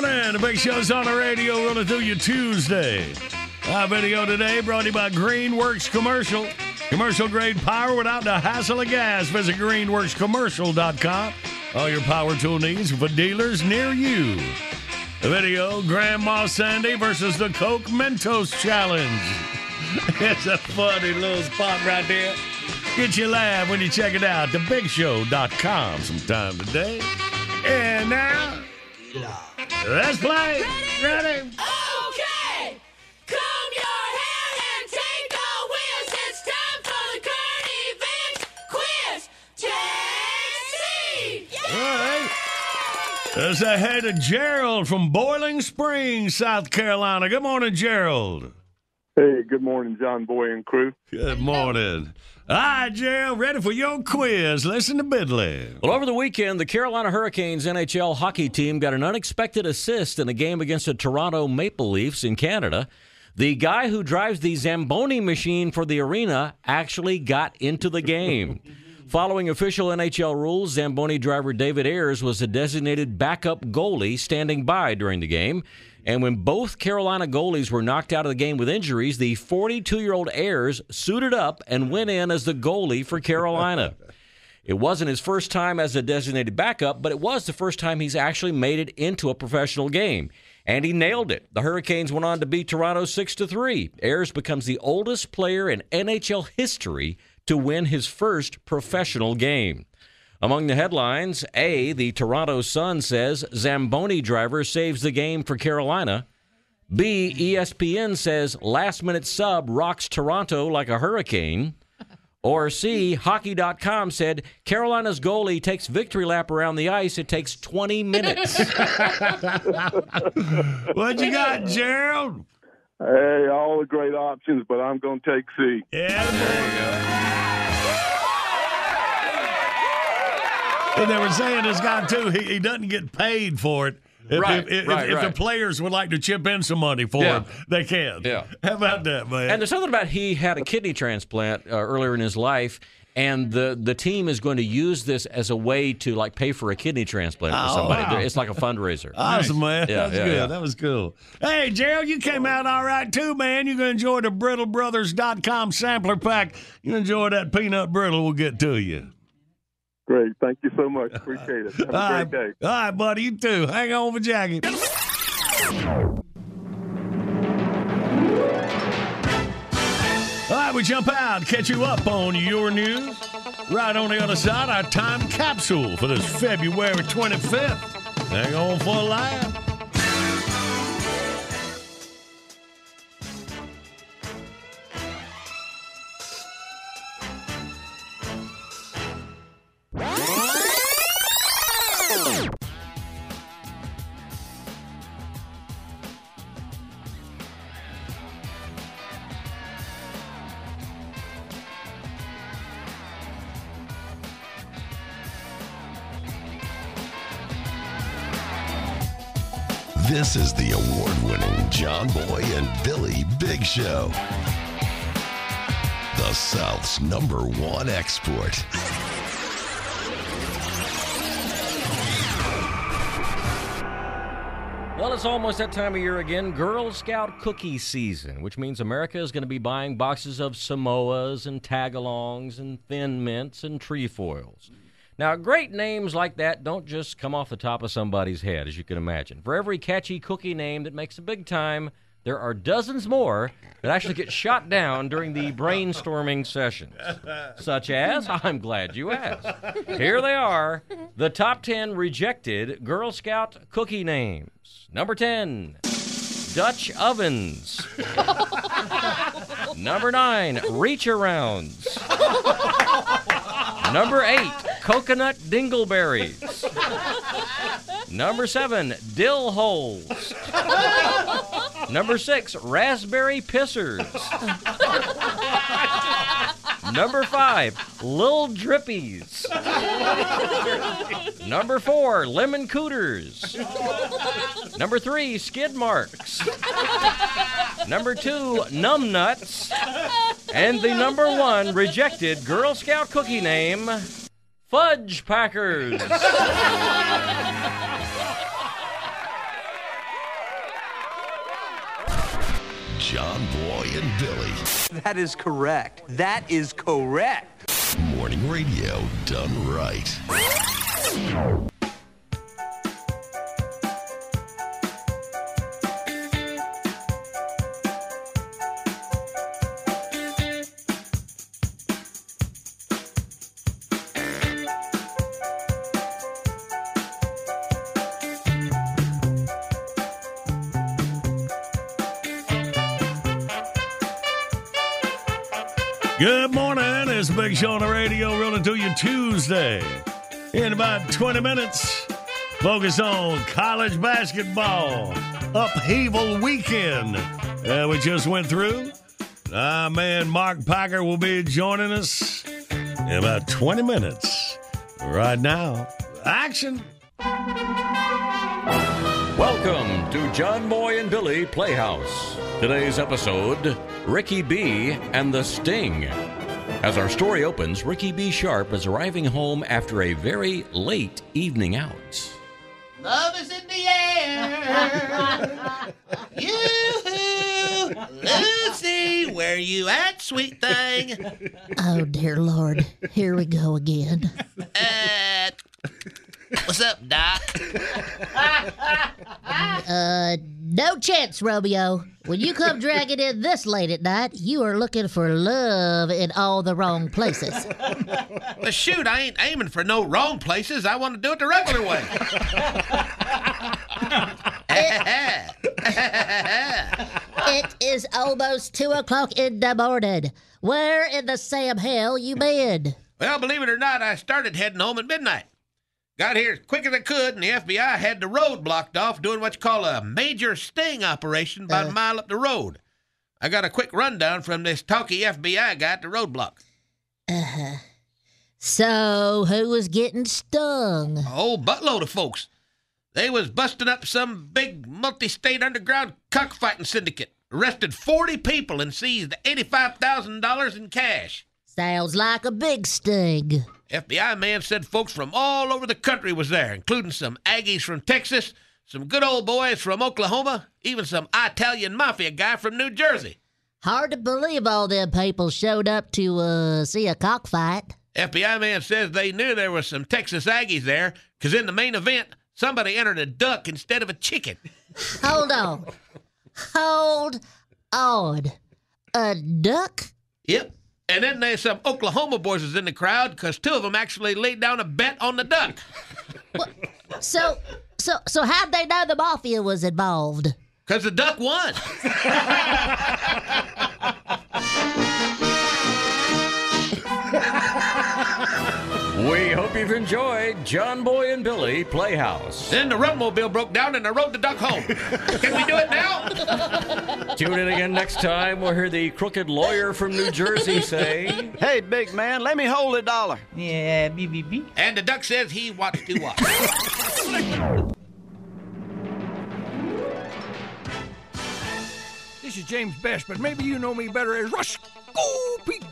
Morning. The Big Show's on the radio. We're going to do you Tuesday. Our video today brought to you by Greenworks Commercial. Commercial grade power without the hassle of gas. Visit greenworkscommercial.com. All your power tool needs for dealers near you. The video Grandma Sandy versus the Coke Mentos Challenge. it's a funny little spot right there. Get your laugh when you check it out. TheBigShow.com sometime today. And now, let's play. Ready? Okay, comb your hair and take the wheels. It's time for the current events quiz. Take All right. Let's say hey to Gerald from Boiling Springs, South Carolina. Good morning, Gerald. Hey, good morning, John Boy and crew. Good morning. All right, Gerald, ready for your quiz. Listen to Bentley. Well, over the weekend, the Carolina Hurricanes NHL hockey team got an unexpected assist in a game against the Toronto Maple Leafs in Canada. The guy who drives the Zamboni machine for the arena actually got into the game. Following official NHL rules, Zamboni driver David Ayres was the designated backup goalie standing by during the game. And when both Carolina goalies were knocked out of the game with injuries, the 42 year old Ayres suited up and went in as the goalie for Carolina. It wasn't his first time as a designated backup, but it was the first time he's actually made it into a professional game. And he nailed it. The Hurricanes went on to beat Toronto 6 to 3. Ayres becomes the oldest player in NHL history to win his first professional game. Among the headlines, A, the Toronto Sun says Zamboni driver saves the game for Carolina. B, ESPN says last minute sub rocks Toronto like a hurricane. Or C, hockey.com said Carolina's goalie takes victory lap around the ice. It takes 20 minutes. what you got, Gerald? Hey, all the great options, but I'm going to take C. Yeah, And they were saying this guy too. He, he doesn't get paid for it. If, Right, if, if, right, if the players would like to chip in some money for Yeah. him, they can. Yeah. How about that, man? And there's something about he had a kidney transplant uh, earlier in his life, and the the team is going to use this as a way to like pay for a kidney transplant for Oh, somebody. wow. It's like a fundraiser. Awesome, man. Yeah, That's yeah, good. yeah. That was cool. Hey, Gerald, you came out all right too, man. You're going to enjoy the BrittleBrothers.com sampler pack. You enjoy that peanut brittle we'll get to you. Great. Thank you so much. Appreciate it. Have a All great right, day. all right, buddy. You too. Hang on for Jackie. All right, we jump out, catch you up on your news. Right on the other side, our time capsule for this February 25th. Hang on for a laugh. This is the award winning John Boy and Billy Big Show. The South's number one export. Well, it's almost that time of year again, Girl Scout cookie season, which means America is going to be buying boxes of Samoas and tagalongs and thin mints and trefoils. Now, great names like that don't just come off the top of somebody's head, as you can imagine. For every catchy cookie name that makes a big time, there are dozens more that actually get shot down during the brainstorming sessions. Such as, I'm glad you asked. Here they are the top 10 rejected Girl Scout cookie names. Number 10, Dutch ovens. Number 9, reach arounds. Number 8, coconut dingleberries. Number 7, dill holes. Number 6, raspberry pissers. Number 5, lil drippies. Number 4, lemon cooters. Number 3, skid marks. Number 2, numb nuts. And the number 1 rejected Girl Scout cookie name, Fudge Packers. John Boy and Billy. That is correct. That is correct. Morning radio done right. The Big Show on the radio, rolling to you Tuesday. In about 20 minutes, focus on college basketball upheaval weekend uh, we just went through. Our man Mark Packer will be joining us in about 20 minutes. Right now, action. Welcome to John Boy and Billy Playhouse. Today's episode Ricky B and the Sting. As our story opens, Ricky B. Sharp is arriving home after a very late evening out. Love is in the air. Yoo-hoo. Lucy, where you at, sweet thing? Oh, dear Lord. Here we go again. Uh, what's up, Doc? Uh, no chance, Romeo. When you come dragging in this late at night, you are looking for love in all the wrong places. But shoot, I ain't aiming for no wrong places. I want to do it the regular way. It is almost two o'clock in the morning. Where in the Sam hell you been? well, believe it or not, I started heading home at midnight. Got here as quick as I could, and the FBI had the road blocked off doing what you call a major sting operation about a mile up the road. I got a quick rundown from this talky FBI guy at the roadblock. Uh-huh. So, who was getting stung? A whole buttload of folks. They was busting up some big multi-state underground cockfighting syndicate. Arrested 40 people and seized $85,000 in cash. Sounds like a big sting. FBI man said folks from all over the country was there, including some Aggies from Texas, some good old boys from Oklahoma, even some Italian mafia guy from New Jersey. Hard to believe all them people showed up to, uh, see a cockfight. FBI man says they knew there was some Texas Aggies there, 'cause in the main event, somebody entered a duck instead of a chicken. Hold on. Hold on. A duck? Yep. And then there's some Oklahoma boys was in the crowd, 'cause two of them actually laid down a bet on the duck. So, so, so how'd they know the mafia was involved? 'Cause the duck won. We hope you've enjoyed John Boy and Billy Playhouse. Then the Rumpmobile broke down and I rode the duck home. Can we do it now? Tune in again next time. We'll hear the crooked lawyer from New Jersey say, Hey, big man, let me hold a dollar. Yeah, beep, beep, beep. And the duck says he wants to watch. this is James Best, but maybe you know me better as Rosco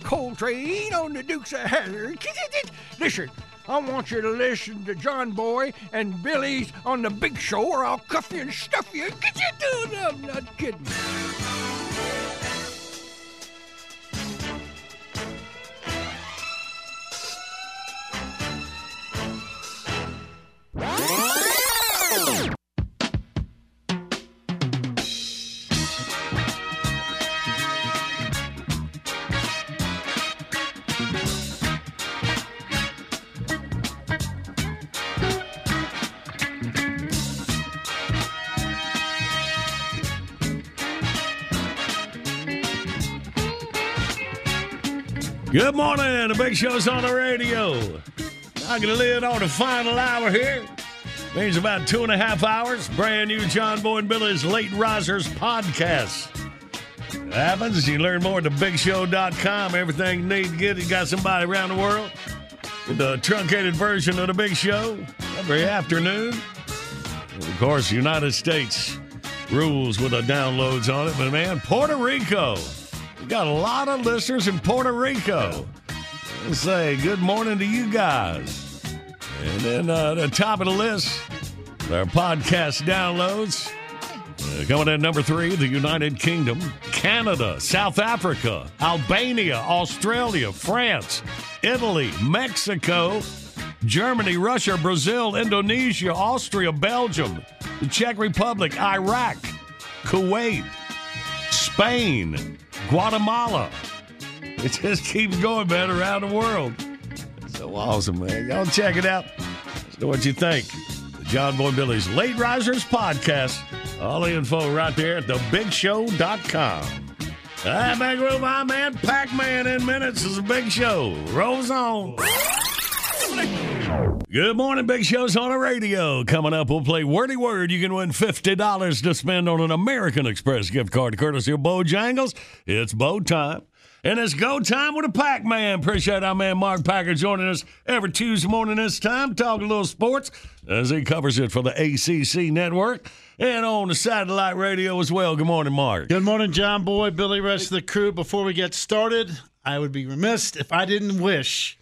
Coltrane on the Dukes of Hazzard. Listen, I want you to listen to John Boy and Billy's on the Big Show, or I'll cuff you and stuff you. I'm not kidding. Good morning. The big show's on the radio. I'm going to lead on the final hour here. Means about two and a half hours. Brand new John Boy and Billy's Late Risers podcast. What happens, you learn more at thebigshow.com. Everything you need to get, you got somebody around the world with the truncated version of the big show every afternoon. Of course, United States rules with the downloads on it. But man, Puerto Rico. Got a lot of listeners in Puerto Rico. Say good morning to you guys. And then uh, the top of the list, our podcast downloads. Uh, coming in number three, the United Kingdom, Canada, South Africa, Albania, Australia, France, Italy, Mexico, Germany, Russia, Brazil, Indonesia, Austria, Belgium, the Czech Republic, Iraq, Kuwait, Spain, Guatemala. It just keeps going, man, around the world. So awesome, man. Y'all check it out. Let know what you think. The John Boy Billy's Late Risers Podcast. All the info right there at thebigshow.com. All right, back with my man, Pac Man in minutes. It's a big show. Rolls on. Good morning, Big Show's on the radio. Coming up, we'll play Wordy Word. You can win $50 to spend on an American Express gift card courtesy of Bojangles. It's Bo time. And it's go time with a Pac Man. Appreciate our man Mark Packer joining us every Tuesday morning this time, talking a little sports as he covers it for the ACC network and on the satellite radio as well. Good morning, Mark. Good morning, John Boy, Billy, rest of the crew. Before we get started, I would be remiss if I didn't wish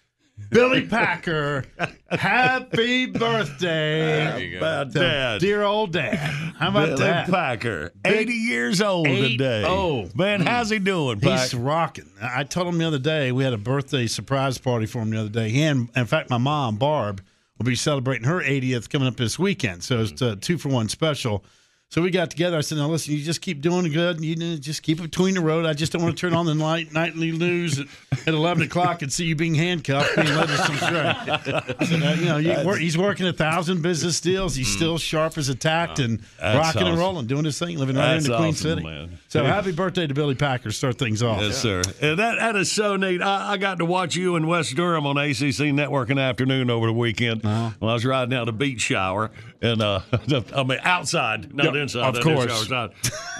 Billy Packer happy birthday. About to? Dear old dad. How about that? Billy that? Packer, Big- 80 years old Eight- today. Oh, man, how's he doing? He's rocking. I I told him the other day we had a birthday surprise party for him the other day. He and in fact, my mom Barb will be celebrating her 80th coming up this weekend. So it's a two for one special. So we got together. I said, "Now listen, you just keep doing good. You just keep it between the road. I just don't want to turn on the night, nightly news at, at 11 o'clock and see you being handcuffed, being led to some train." I said, uh, "You know, you work, he's working a thousand business deals. He's still sharp as a tack and Mm. That's rocking and rolling, doing his thing, living right That's in the Queen awesome, City. man. So Yeah. happy birthday to Billy Packer. Start things off. Yes, sir. And that that is so neat. I, I got to watch you in Wes Durham on ACC Network in the afternoon over the weekend. Uh-huh. When I was riding out the beach shower, and uh, I mean outside, not Yeah, inside. of not course. inside,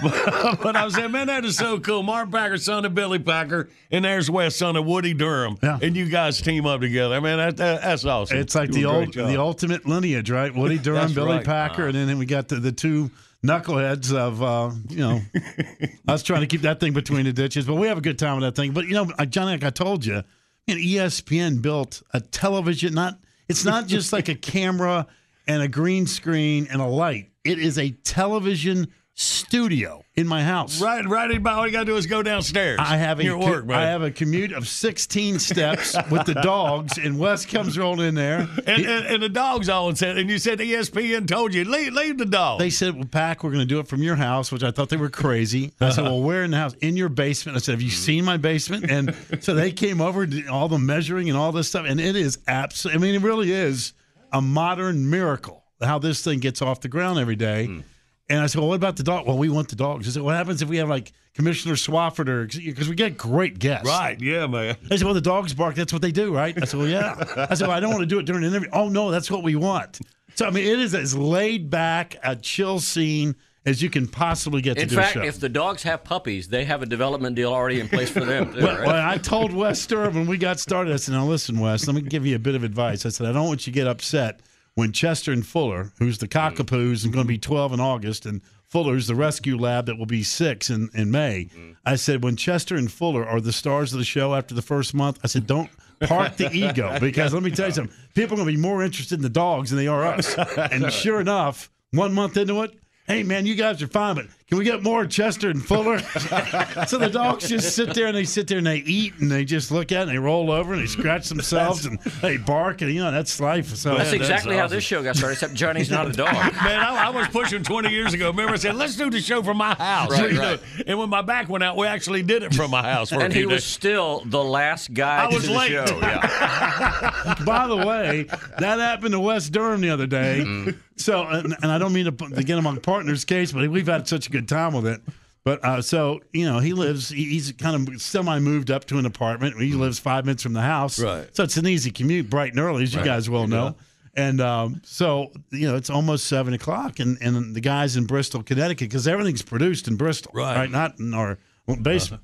outside. but, I was saying, man, that is so cool. Mark Packer, son of Billy Packer, and there's Wes, son of Woody Durham, and you guys team up together. Man, that, that, that's awesome. It's like You the do a great old, the ultimate lineage, right? Woody Durham, Billy right. Packer, and then we got the, the two knuckleheads of, uh, you know, us trying to keep that thing between the ditches. But we have a good time with that thing. But you know, Johnny, like I told you, E ESPN built a television. Not it's not just like a camera and a green screen and a light. It is a television studio in my house. Right, right. About all you got to do is go downstairs. I have a Your work. I have a commute of 16 steps with the dogs, and Wes comes rolling in there. and, and, and the dogs all and said, and you said ESPN told you leave, leave the dog. They said, well, Pack, we're going to do it from your house, which I thought they were crazy. I said, well, where in the house? In your basement. I said, have you mm-hmm. seen my basement? And so they came over, did all the measuring and all this stuff. And it is absolutely, I mean, it really is a modern miracle how this thing gets off the ground every day. Hmm. And I said, well, what about the dog? Well, we want the dogs. I said, what happens if we have like Commissioner Swofford or, because we get great guests. Right, yeah, man. They said, well, the dogs bark. That's what they do, right? I said, well, yeah. I said, well, I don't want to do it during an interview. Oh, no, that's what we want. So, I mean, it is as laid back, a chill scene as you can possibly get In to do fact, a show. if the dogs have puppies, they have a development deal already in place for them. Too, well, right? well, I told Wes Durham when we got started, I said, now listen, Wes, let me give you a bit of advice. I said, I don't want you to get upset when Chester and Fuller, who's the hmm. cockapoos and going to be 12 in August, and Fuller's the rescue lab that will be six in, in May. Hmm. I said, when Chester and Fuller are the stars of the show after the first month, I said, don't park the ego because let me tell you something. People are going to be more interested in the dogs than they are us. And sure enough, one month into it, hey, man, you guys are fine, but can we get more Chester and Fuller? so the dogs just sit there and they sit there and they eat and they just look at it and they roll over and they scratch themselves and they bark and, you know, that's life. So That's exactly how this show got started, except Johnny's not a dog. Man, I, I was pushing 20 years ago. Remember, I said, let's do the show from my house. Right, You know, right. And when my back went out, we actually did it from my house for a and few he was days. still the last guy I to was do the late. show. Yeah. By the way, that happened to Wes Durham the other day. Mm-hmm. So, and, and I don't mean to, to get him on partner's case, but we've had such a good time with it. But uh, so you know, he lives. He's kind of semi moved up to an apartment. He lives five minutes from the house, Right. So it's an easy commute, bright and early, as you Right. guys well know. And um, so you know, it's almost seven o'clock, and and the guys in Bristol, Connecticut, because everything's produced in Bristol, Right. Not in our basement.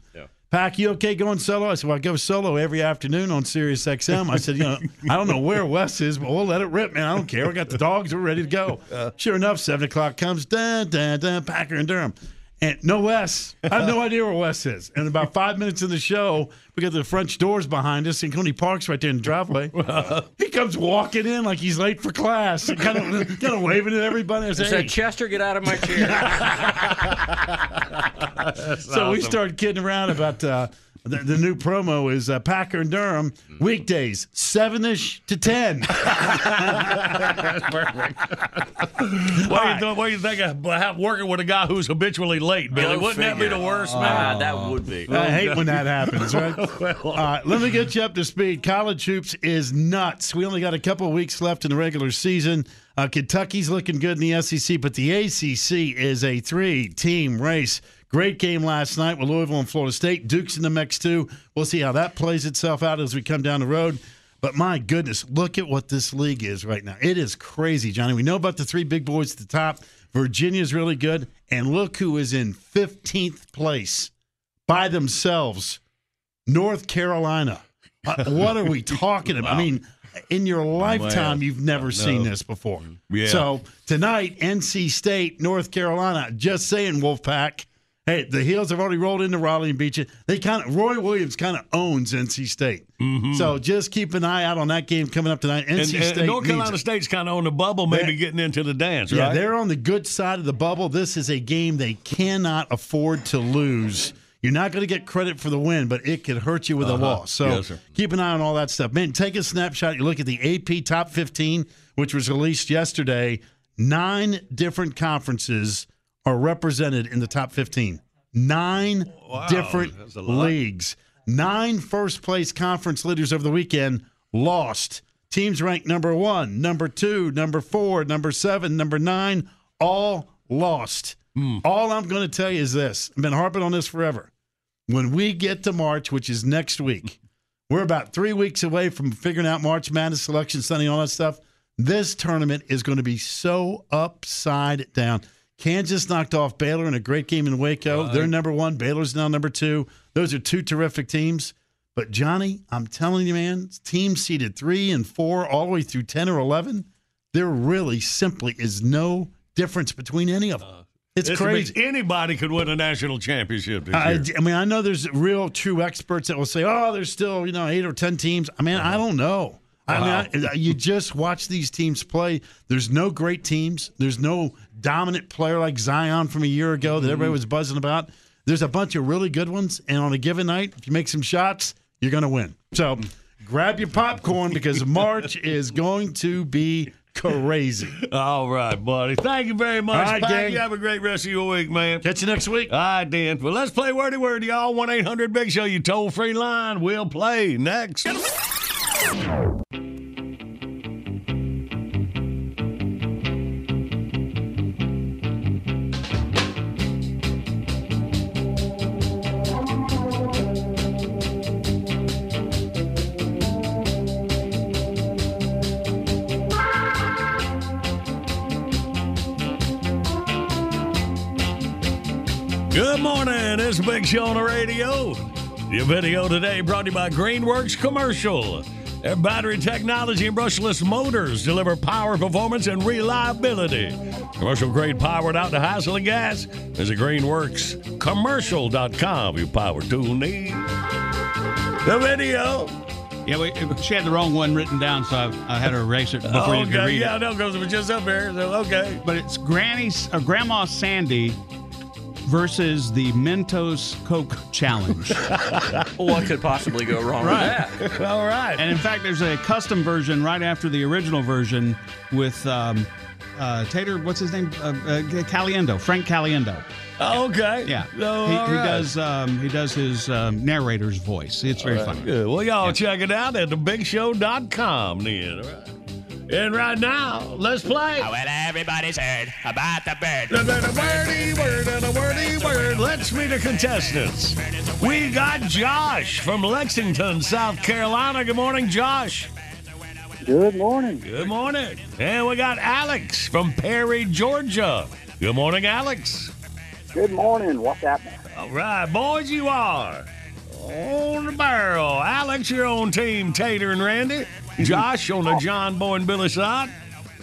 Pack, you okay going solo? I said, well, I go solo every afternoon on Sirius XM. I said, you know, I don't know where Wes is, but we'll let it rip, man. I don't care. We got the dogs. We're ready to go. Uh. Sure enough, 7 o'clock comes, dun, dun, dun, Packer and Durham. And no Wes. I have no idea where Wes is. And about five minutes in the show, we got the French doors behind us, and Coney Park's right there in the driveway. he comes walking in like he's late for class, and kind of, kind of waving at everybody. I He said, said, hey. Chester, get out of my chair. so we started kidding around about uh, the, the new promo is uh, Packer and Durham weekdays seven ish to ten. That's perfect. what, do you th- what do you think of how- working with a guy who's habitually late, Billy? Go Wouldn't that be figure. the worst, Ah, man? that would be. I hate when that happens, right? All right, let me get you up to speed. College hoops is nuts. We only got a couple of weeks left in the regular season. Uh, Kentucky's looking good in the SEC, but the ACC is a three-team race. Great game last night with Louisville and Florida State. Duke's in the mix too. We'll see how that plays itself out as we come down the road. But my goodness, look at what this league is right now. It is crazy, Johnny. We know about the three big boys at the top. Virginia's really good, and look who is in 15th place by themselves. North Carolina. Uh, what are we talking about? I mean, in your lifetime, you've never I seen this before. Yeah. So tonight, NC State, North Carolina. Just saying, Wolfpack. Hey, the Heels have already rolled into Raleigh and beat you. They kind of Roy Williams kind of owns NC State. So just keep an eye out on that game coming up tonight. NC Mm-hmm. and, State and North Carolina. State's kind of on the bubble, maybe getting into the dance, Yeah, right? they're on the good side of the bubble. This is a game they cannot afford to lose. You're not going to get credit for the win, but it could hurt you with a Uh-huh. loss. So Yes, keep an eye on all that stuff. Man, take a snapshot. You look at the AP Top 15, which was released yesterday. Nine different conferences are represented in the top 15. Nine Wow, different that's a lot. leagues. Nine first place conference leaders over the weekend lost. Teams ranked number one, number two, number four, number seven, number nine, all lost. Hmm. All I'm going to tell you is this I've been harping on this forever. When we get to March, which is next week, we're about three weeks away from figuring out March Madness selection Sunday, all that stuff. This tournament is going to be so upside down. Kansas knocked off Baylor in a great game in Waco. They're number one. Baylor's now number two. Those are two terrific teams. But Johnny, I'm telling you, man, teams seeded three and four all the way through 10 or 11, there really simply is no difference between any of them. Uh, it's crazy. anybody could win a national championship this I, year. I mean, I know there's real true experts that will say, "Oh, there's still you know eight or ten teams." I mean, uh-huh. I don't know. I mean, I, you just watch these teams play. There's no great teams. There's no dominant player like Zion from a year ago that everybody mm-hmm. was buzzing about. There's a bunch of really good ones, and on a given night, if you make some shots, you're going to win. So, grab your popcorn because March is going to be crazy. All right, buddy. Thank you very much. All right, Pat. gang. You have a great rest of your week, man. Catch you next week. All right, Dan. Well, let's play Wordy Word, y'all. 1 800 Big Show, you toll free line. We'll play next. Morning. It's Big Show on the radio. Your video today brought to you by Greenworks Commercial. Their battery technology and brushless motors deliver power, performance, and reliability. Commercial grade powered out to hassle and gas. Visit greenworkscommercial.com. Your power tool need. The video. Yeah, we, she had the wrong one written down, so I, I had to erase it before you could okay, read yeah, it. know because it was just up there. So okay. But it's Granny's or Grandma Sandy versus the Mentos Coke Challenge. what could possibly go wrong right. with that? All right. And in fact, there's a custom version right after the original version with um, uh, Tater. What's his name? Uh, uh, Caliendo. Frank Caliendo. Oh, okay. Yeah. Oh, he, all he right. does. Um, he does his um, narrator's voice. It's very All right, funny. Good. Well, y'all check it out at thebigshow.com then. All right. And right now, let's play. Well, everybody's heard about the bird. The the wordy word and a wordy word. Let's meet the contestants. We got Josh from Lexington, South Carolina. Good morning, Josh. Good morning. Good morning. And we got Alex from Perry, Georgia. Good morning, Alex. Good morning. What's happening? All right, boys, you are on the barrel. Alex, you're on Team Tater and Randy. Josh on the John Boy and Billy side.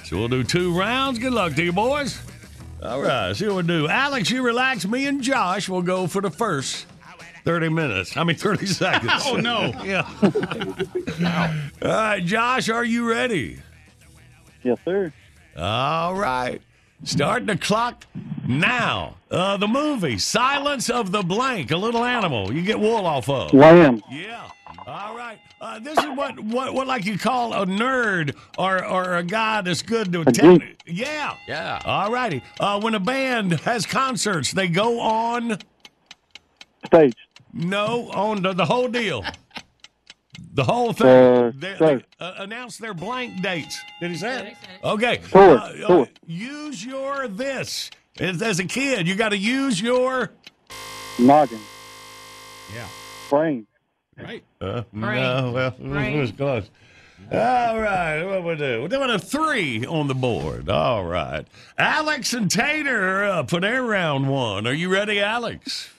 So we'll do two rounds. Good luck to you, boys. All right, see what we do. Alex, you relax. Me and Josh will go for the first 30 minutes. I mean, 30 seconds. Oh, no. yeah. All right, Josh, are you ready? Yes, sir. All right. Starting the clock now. Uh, the movie Silence of the Blank, a little animal you get wool off of. Lamb. Yeah. All right. Uh, this is what, what what like you call a nerd or or a guy that's good to A attend. Yeah. Yeah. All righty. Uh, when a band has concerts, they go on Stage. no on the, the whole deal. The whole thing. Uh, they, they, uh, announce their blank dates. Did he say it? Okay. Tour, Uh, uh, use your this. As, as a kid, you got to use your. Noggin. Yeah. Brain. Right. Uh, Brain. no, well, Brain. it was close. All right, what we do? We're doing a three on the board. All right, Alex and Tater are up for their round one. Are you ready, Alex?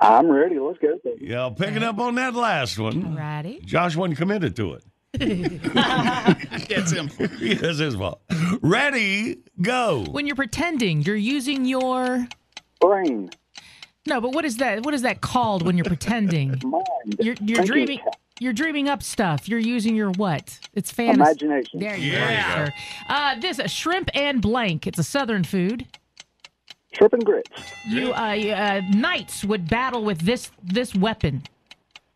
I'm ready. Let's go. Yeah, picking up on that last one. Righty. Josh wasn't committed to it. That's him. yes, his fault. Ready, go. When you're pretending, you're using your brain. No, but what is that? What is that called when you're pretending? Mind. You're you're dreaming. cap. You're dreaming up stuff. You're using your what? It's fantasy. Imagination. There you Yeah. go, sir. Uh, this uh, shrimp and blank. It's a southern food. Shrimp and grits. You uh, you, uh, knights would battle with this this weapon.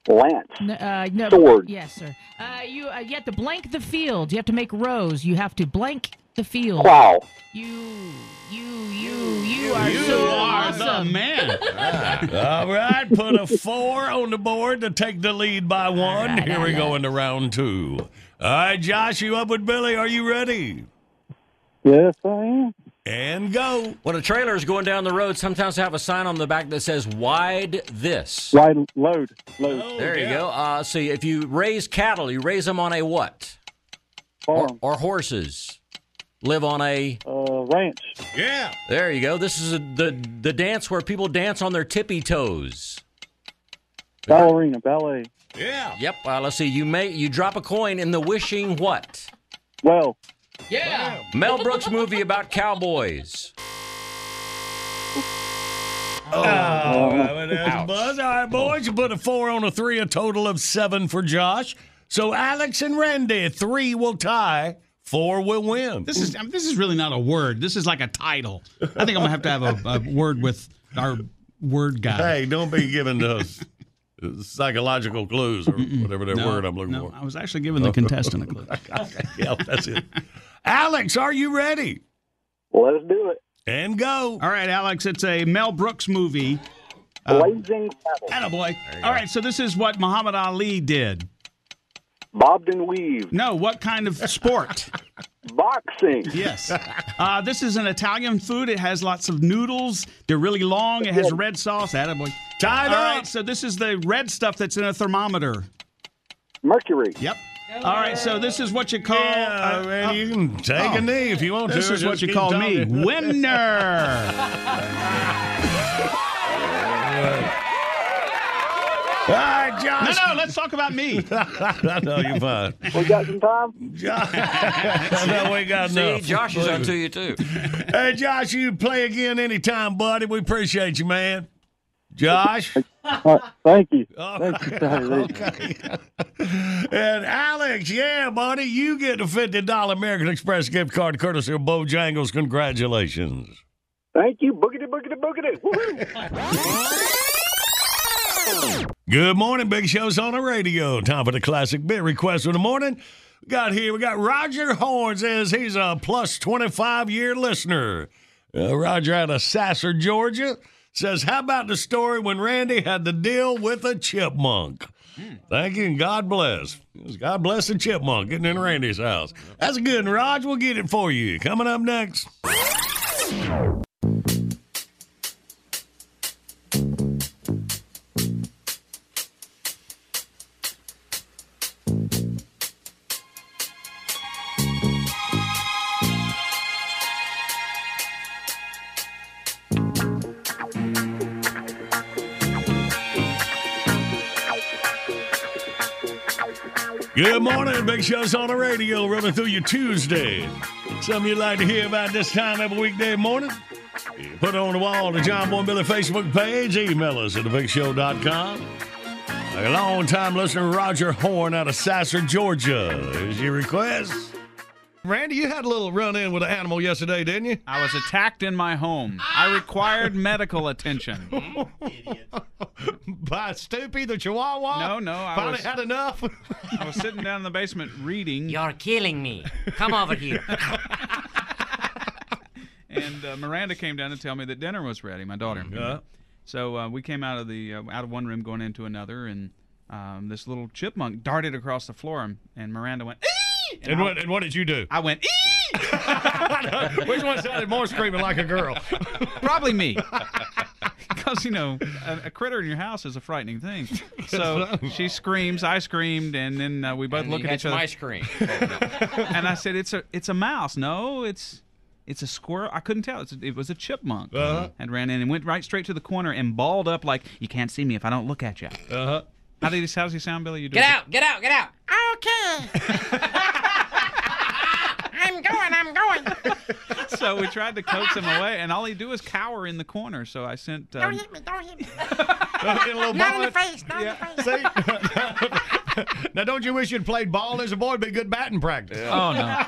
Lance. N- uh, no, Sword. Yes, sir. Uh, you uh, you have to blank the field. You have to make rows. You have to blank the field. Plow. You you you you are You so are the man. All right, put a four on the board to take the lead by one. Here we go into round two. All right, Josh, you up with Billy? Are you ready? Yes, I am. And go. When a trailer is going down the road, sometimes they have a sign on the back that says "Wide this." Wide load. Load. There you go. Uh, so if you raise cattle, you raise them on a what? Farm. Or, or horses. Live on a uh, ranch. Yeah. There you go. This is a, the the dance where people dance on their tippy toes. Ballerina. Ballet. Yeah. Yep. Uh, let's see. You may you drop a coin in the wishing what? Well. Yeah. Mel Brooks movie about cowboys. Oh, all right, well, that's buzz. All right, boys, you put a four on a three, a total of seven for Josh. So Alex and Randy, three will tie, four will win. This is I mean, this is really not a word. This is like a title. I think I'm gonna have to have a, a word with our word guy. Hey, don't be giving those psychological clues or whatever that No, word I'm looking no, for. I was actually giving the contestant a clue. yeah, that's it. Alex, are you ready? Let us do it. And go. All right, Alex. It's a Mel Brooks movie. Um, Blazing Saddles. Attaboy. All right, so this is what Muhammad Ali did. Bobbed and weaved. No, what kind of sport? Boxing. Yes. Uh, this is an Italian food. It has lots of noodles. They're really long. It has red sauce. Attaboy. Tied All up. right, so this is the red stuff that's in a thermometer. Mercury. Yep. All right, so this is what you call. Yeah, uh, man, you can take oh, a knee if you want This to. is what you keep call me, winner. All right, No, Josh. no, let's talk about me. I know you're fine. We got some time? I know we got See, enough. Josh is onto you too. Hey, Josh, you play again anytime, buddy. We appreciate you, man. Josh. Uh, thank you. All Thank you. okay. and Alex, yeah, buddy, you get a fifty dollar American Express gift card courtesy of Bojangles. Congratulations. Thank you. Boogity, boogity, boogity. Woohoo. Good morning, Big Show's on the radio. Time for the classic bit request of the morning. We got here, we got Roger Horn says he's a plus 25 year listener. Uh, Roger out of Sasser, Georgia says, How about the story when Randy had to deal with a chipmunk? Thank you and God bless. God bless the chipmunk getting in Randy's house. That's good one, Raj. We'll get it for you. Coming up next. Good morning, Big Show's on the radio, running through your Tuesday. Something you'd like to hear about this time every weekday morning? Put it on the wall on the John Boy Billy Facebook page. Email us at thebigshow.com. A long-time listener, Roger Horn out of Sasser, Georgia. Is your request? Randy, you had a little run-in with an animal yesterday, didn't you? I was attacked in my home. I required medical attention. By Stoopy, the Chihuahua? No, no, I Finally was- had enough? I was sitting down in the basement reading. You're killing me. Come over here. and uh, Miranda came down to tell me that dinner was ready. My daughter. Yeah. So uh, we came out of the uh, out of one room going into another, and um, this little chipmunk darted across the floor, and, and Miranda went. "Ee!" And I- what, and what did you do? I went. "Ee!" Which one sounded more screaming like a girl? Probably me. Because, you know, a, a critter in your house is a frightening thing. So she screams, I screamed, and then uh, we both And look at each some other. ice cream. and I said, "It's a it's a mouse." No, it's it's a squirrel. I couldn't tell. It's a, it was a chipmunk. Uh-huh. And ran in and went right straight to the corner and balled up like, "You can't see me if I don't look at you." Uh-huh. How did he? How does he sound, Billy? You do Get it. out, get out, get out. Okay. I'm going, I'm going. So we tried to coax him away, and all he'd do is cower in the corner. So I sent. Don't Um, hit me, don't hit me. Get a little Not in the face, not in the face. See? now, don't you wish you'd played ball as a boy? It'd be good batting practice. Oh no!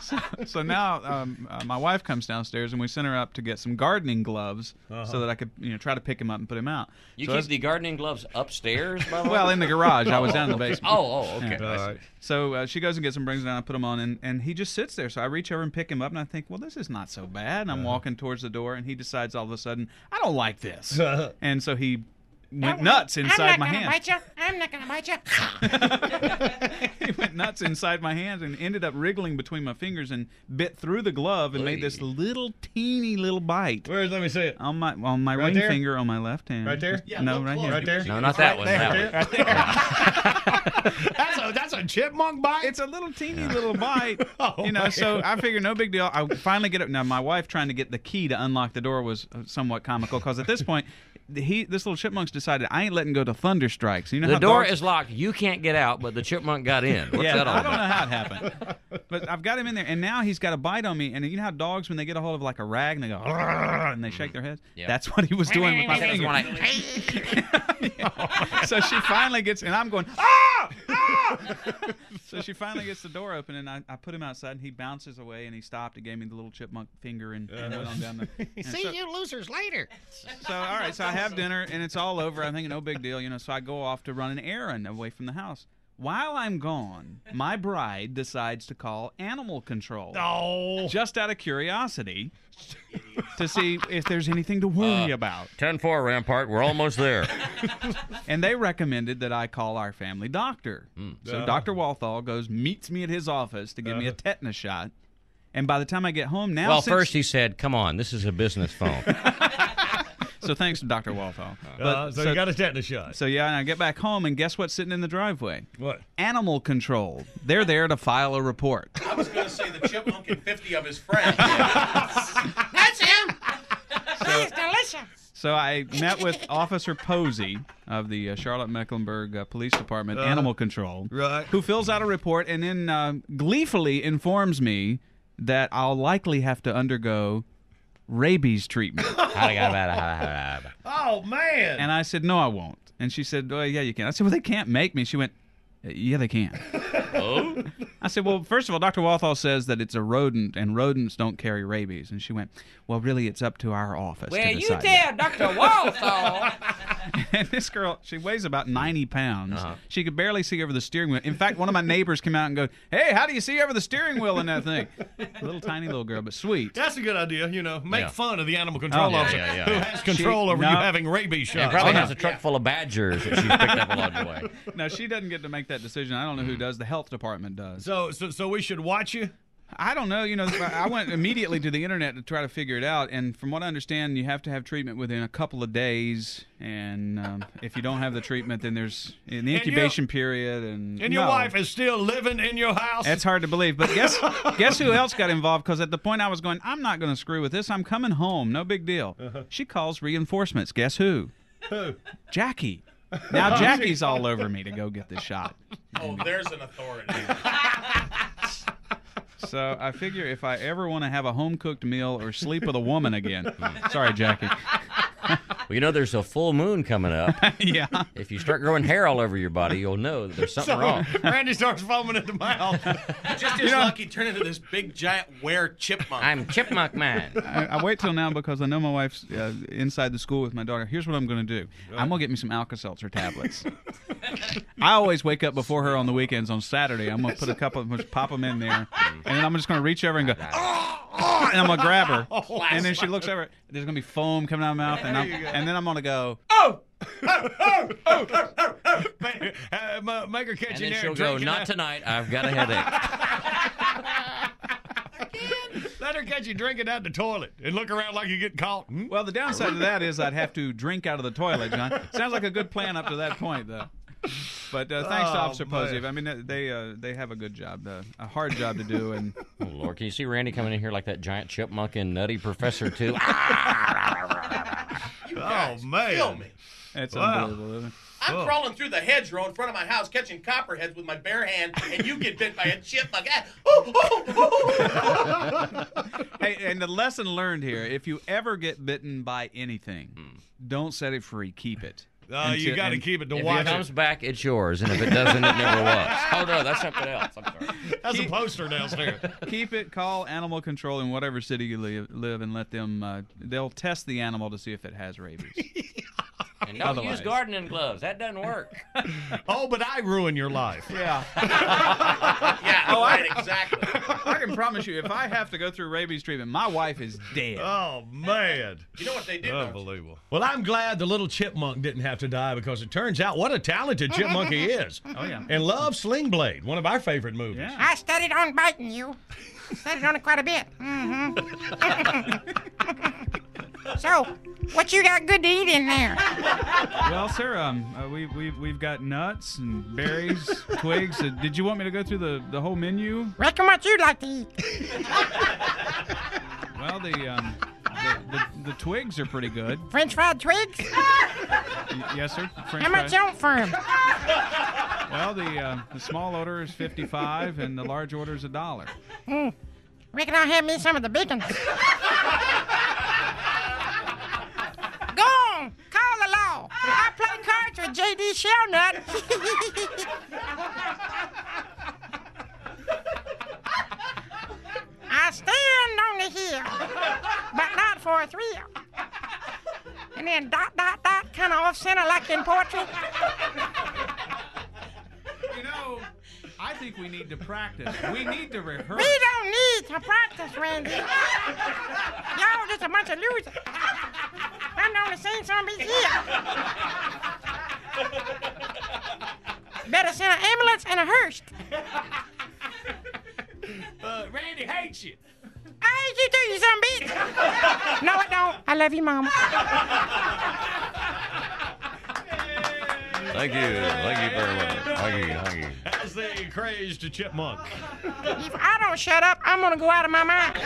so, so now um, uh, my wife comes downstairs and we sent her up to get some gardening gloves Uh-huh. so that I could you know try to pick him up and put him out. You so keep the gardening gloves upstairs, by the way? well in the garage. I was down in the basement. Oh, oh, okay. Yeah. So uh, she goes and gets him, brings him down, I put him on, and, and he just sits there. So I reach over and pick him up, and I think, well, this is not so bad. And I'm walking towards the door, and he decides all of a sudden, I don't like this, and so he went nuts inside I'm my not hand. gonna bite you. I'm not gonna bite you. he went nuts inside my hands and ended up wriggling between my fingers and bit through the glove and made this little teeny little bite. Where? Let me see it. On my on my Right ring there? finger on my left hand. Right there? Yeah, no, right here. Right there? No, not that one. That one. Right there. that's, a, that's a chipmunk bite? It's a little teeny little bite. you know, so I figure no big deal. I finally get it. Now, my wife trying to get the key to unlock the door was uh, somewhat comical because at this point, he this little chipmunk's decided I ain't letting go to thunder strikes. You know, The how door dogs- is locked. You can't get out, but the chipmunk got in. What's yeah, that all I don't know how it happened, but I've got him in there, and now he's got a bite on me. And you know how dogs, when they get a hold of like a rag, and they go and they shake their heads. Yeah. That's what he was doing with my That's finger. when so she finally gets, and I'm going, ah! ah! so she finally gets the door open, and I, I put him outside, and he bounces away, and he stopped and gave me the little chipmunk finger, and, and went on down the. See so, you losers later. so all right, so I have dinner, and it's all over. I'm thinking, no big deal, you know. So I go off to run an errand away from the house. While I'm gone, my bride decides to call animal control. Oh. Just out of curiosity to see if there's anything to worry Uh, about. 10 4, Rampart. We're almost there. And they recommended that I call our family doctor. So Uh. Dr. Walthall goes, meets me at his office to give me a tetanus shot. And by the time I get home now, well, since- first he said, come on, this is a business phone. so thanks to Dr. Walthall. Uh, so, you got a tetanus shot. So yeah, and I get back home, and guess what's sitting in the driveway? What? Animal control. They're there to file a report. I was gonna say the chipmunk and 50 of his friends. That's him. That is delicious. So I met with Officer Posey of the uh, Charlotte Mecklenburg uh, Police Department, Uh-huh. Animal Control, Right. who fills out a report and then um gleefully informs me that I'll likely have to undergo rabies treatment. Oh man! And I said, no, I won't. And she said, well, yeah, you can. I said, well, they can't make me. She went, yeah, they can. oh? I said, well, first of all, Dr. Walthall says that it's a rodent and rodents don't carry rabies. And she went, well, really, it's up to our office Well, to you decide. tell Dr. Walthall. and this girl, she weighs about 90 pounds. Uh-huh. She could barely see over the steering wheel. In fact, one of my neighbors came out and go, hey, how do you see over the steering wheel in that thing? little tiny little girl, but sweet. That's a good idea. You know, make Yeah. fun of the animal control Oh, yeah, officer yeah, yeah. who has control She- over no. you having rabies He shots. probably Oh, has no. a truck full of badgers that she's picked up along the way. No, she doesn't get to make that decision. I don't know who does. The health department does. So, so, so we should watch you. I don't know. You know, I went immediately to the internet to try to figure it out, and from what I understand, you have to have treatment within a couple of days, and um, if you don't have the treatment, then there's an And incubation period, and And your no. wife is still living in your house. That's hard to believe. But guess guess who else got involved? Because at the point I was going, I'm not going to screw with this. I'm coming home. No big deal. She calls reinforcements. Guess who? Who? Jackie. Now Jackie's all over me to go get the shot. Oh, there's an authority. So I figure if I ever want to have a home cooked meal or sleep with a woman again, sorry, Jackie. Well, you know, there's a full moon coming up. yeah. If you start growing hair all over your body, you'll know that there's something So, wrong. Randy starts foaming at the mouth. Just as lucky turn into this big giant were chipmunk. I'm Chipmunk Man. I, I wait till now because I know my wife's uh, inside the school with my daughter. Here's what I'm going to do. I'm going to get me some Alka-Seltzer tablets. I always wake up before her on the weekends on Saturday. I'm going to put a couple, of, just pop them in there, and then I'm just going to reach over and go, "Oh," and I'm going to grab her, and then she looks over. There's going to be foam coming out of my mouth, and, I'm, and then I'm going to go. Oh! Make, uh, ma- make her catch And you then she'll go, not that- tonight. I've got a headache. Let her catch you drinking out the toilet and look around like you get caught. Hmm? Well, the downside to that is I'd have to drink out of the toilet, John. Sounds like a good plan up to that point, though. But uh, thanks to Oh, Officer man. Posey. I mean, they uh, they have a good job, uh, a hard job to do, and Oh, Lord, can you see Randy coming in here like that giant chipmunk and Nutty Professor too? Oh, man. Kill me. it's Wow. unbelievable. Isn't it? I'm Oh. crawling through the hedgerow in front of my house, catching copperheads with my bare hand, and you get bit by a chipmunk. Ah. Hey, and the lesson learned here: if you ever get bitten by anything, don't set it free. Keep it. Uh, you got to keep it to if watch it comes it. back, it's yours, and if it doesn't, it never was. Oh no, that's something else. I'm sorry. That's a poster downstairs. Keep it. Call animal control in whatever city you live, live and let them. Uh, they'll test the animal to see if it has rabies. And don't Otherwise. use gardening gloves. That doesn't work. oh, but I ruin your life. Yeah. yeah, Oh, I- right, exactly. I can promise you, if I have to go through rabies treatment, my wife is dead. Oh, man. You know what they do? don't you? Unbelievable. Well, I'm glad the little chipmunk didn't have to die because it turns out what a talented chipmunk he is. Oh yeah. And loves Sling Blade, one of our favorite movies. Yeah. I studied on biting you. Studied on it quite a bit. Mm-hmm. So, what you got good to eat in there? Well, sir, um, uh, we we we've got nuts and berries, twigs. Uh, did you want me to go through the the whole menu? Reckon what you'd like to eat. Well, the um, the, the, the twigs are pretty good. French fried twigs? Y- yes, sir. French How much fries. you want for 'em? Well, the uh, the small order is fifty five, and the large order is a dollar. Hmm. Reckon I'll have me some of the bacon. with J.D. Shellnut. I stand on the hill, but not for a thrill. And then dot, dot, dot, kind of off center like in poetry. You know, I think we need to practice. We need to rehearse. We don't need to practice, Randy. Y'all just a bunch of losers. I'm only saying something here. Better send an ambulance and a hearse. Uh, Randy hates you. I hate you too, you son of a bitch. No, I don't. I love you, Mama. Thank you. Thank you very much. Thank you. Thank you. That's the crazed chipmunk. If I don't shut up, I'm gonna go out of my mind.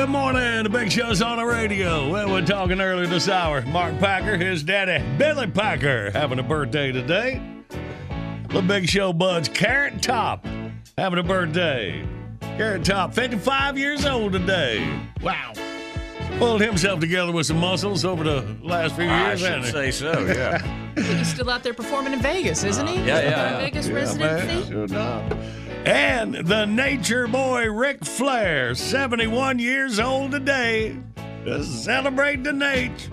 Good morning. The big show's on the radio. Well, we're talking earlier this hour. Mark Packer, his daddy, Billy Packer, having a birthday today. The big show buds, Carrot Top, having a birthday. Carrot Top, 55 years old today. Wow. Pulled himself together with some muscles over the last few I years. should say so, yeah. He's still out there performing in Vegas, isn't he? yeah, yeah, A Vegas Yeah, residency. man, sure enough. And the nature boy Ric Flair, 71 years old today, to celebrate the nature.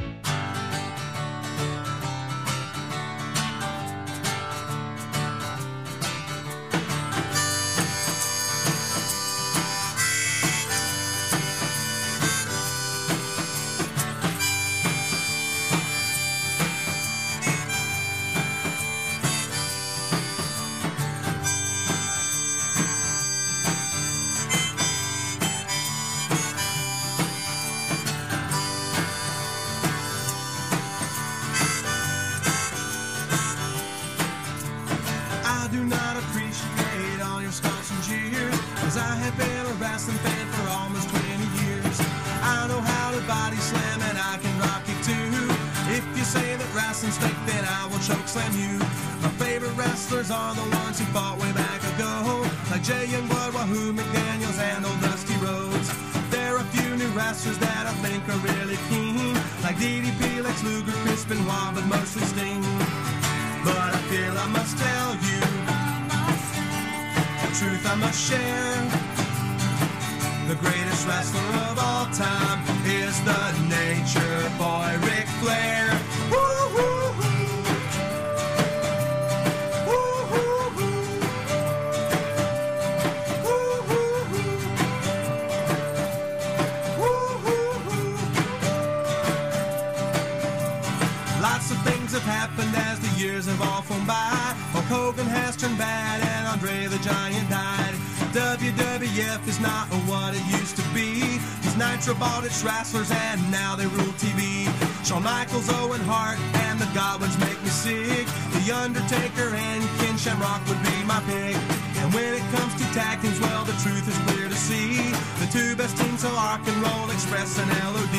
Not what it used to be. These Nitro bought its wrestlers and now they rule TV. Shawn Michaels, Owen Hart, and the Godwinns make me sick. The Undertaker and Ken Shamrock would be my pick. And when it comes to tag teams, well, the truth is clear to see. The two best teams are Rock and Roll Express and LOD.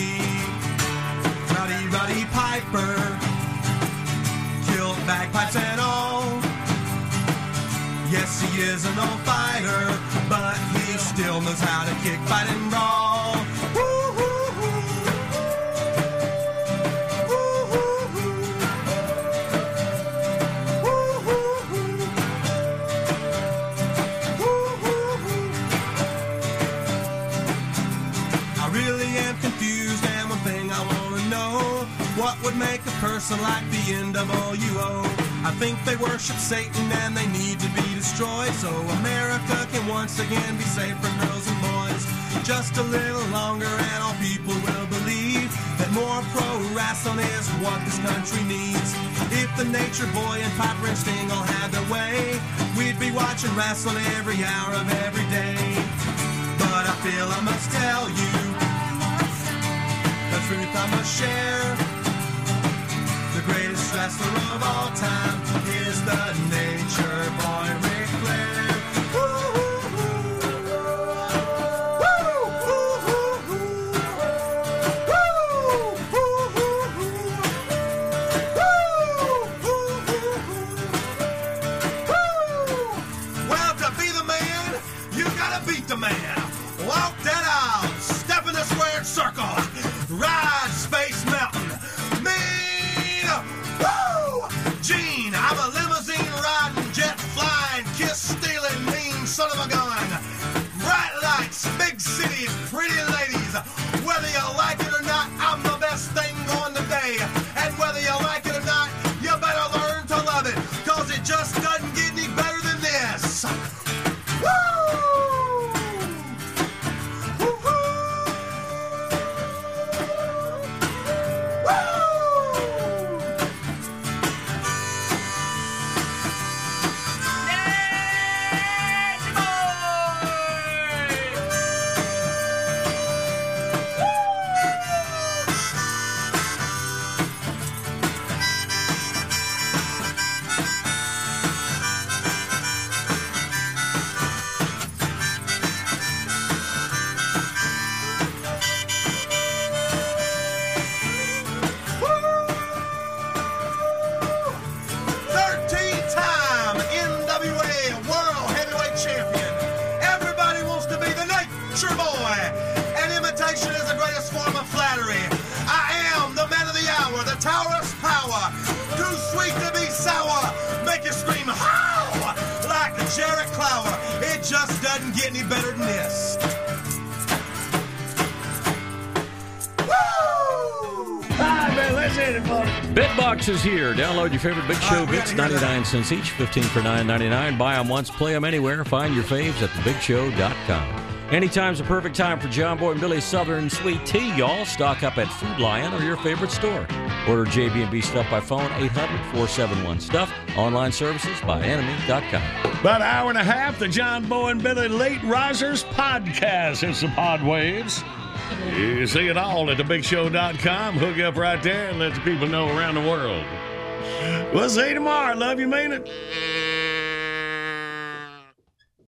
Rowdy Roddy Piper killed bagpipes and all. Yes, he is an old fighter, still knows how to kick, fight, and brawl. What would make a person like the NWO? I think they worship Satan and they need to be destroyed, so America can once again be safe from girls and boys. Just a little longer, and all people will believe that more pro wrestling is what this country needs. If the Nature Boy and Piper and Sting all had their way, we'd be watching wrestling every hour of every day. But I feel I must tell you the truth I must share. Wrestler of all time. Is the Nature Boy Bitbox is here. Download your favorite Big Show bits, 99 cents each, 15 for 9.99. Buy them once, play them anywhere. Find your faves at thebigshow.com. Anytime's a perfect time for John Boy and Billy's Southern Sweet Tea, y'all. Stock up at Food Lion or your favorite store. Order JB&B Stuff by phone, 800-471-STUFF. Online services by enemy.com. About an hour and a half, the John Boy and Billy Late Risers podcast. It's the Pod Waves. You see it all at thebigshow.com. Hook up right there and let the people know around the world. We'll see you tomorrow. Love you, mean it.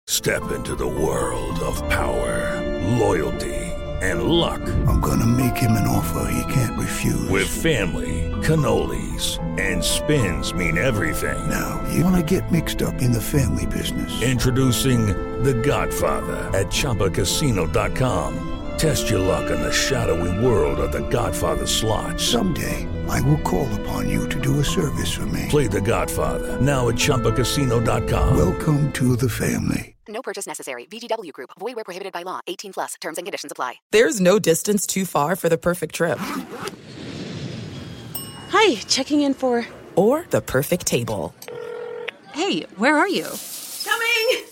Step into the world of power, loyalty, and luck. I'm gonna make him an offer he can't refuse. With family, cannolis, and spins mean everything. Now, you wanna get mixed up in the family business. Introducing The Godfather at ChumbaCasino.com. Test your luck in the shadowy world of The Godfather slot. Someday, I will call upon you to do a service for me. Play The Godfather now at ChumbaCasino.com. Welcome to the family. No purchase necessary. VGW Group. Void where prohibited by law. 18 plus. Terms and conditions apply. There's no distance too far for the perfect trip. Hi, checking in for. Or the perfect table. Hey, where are you? Coming!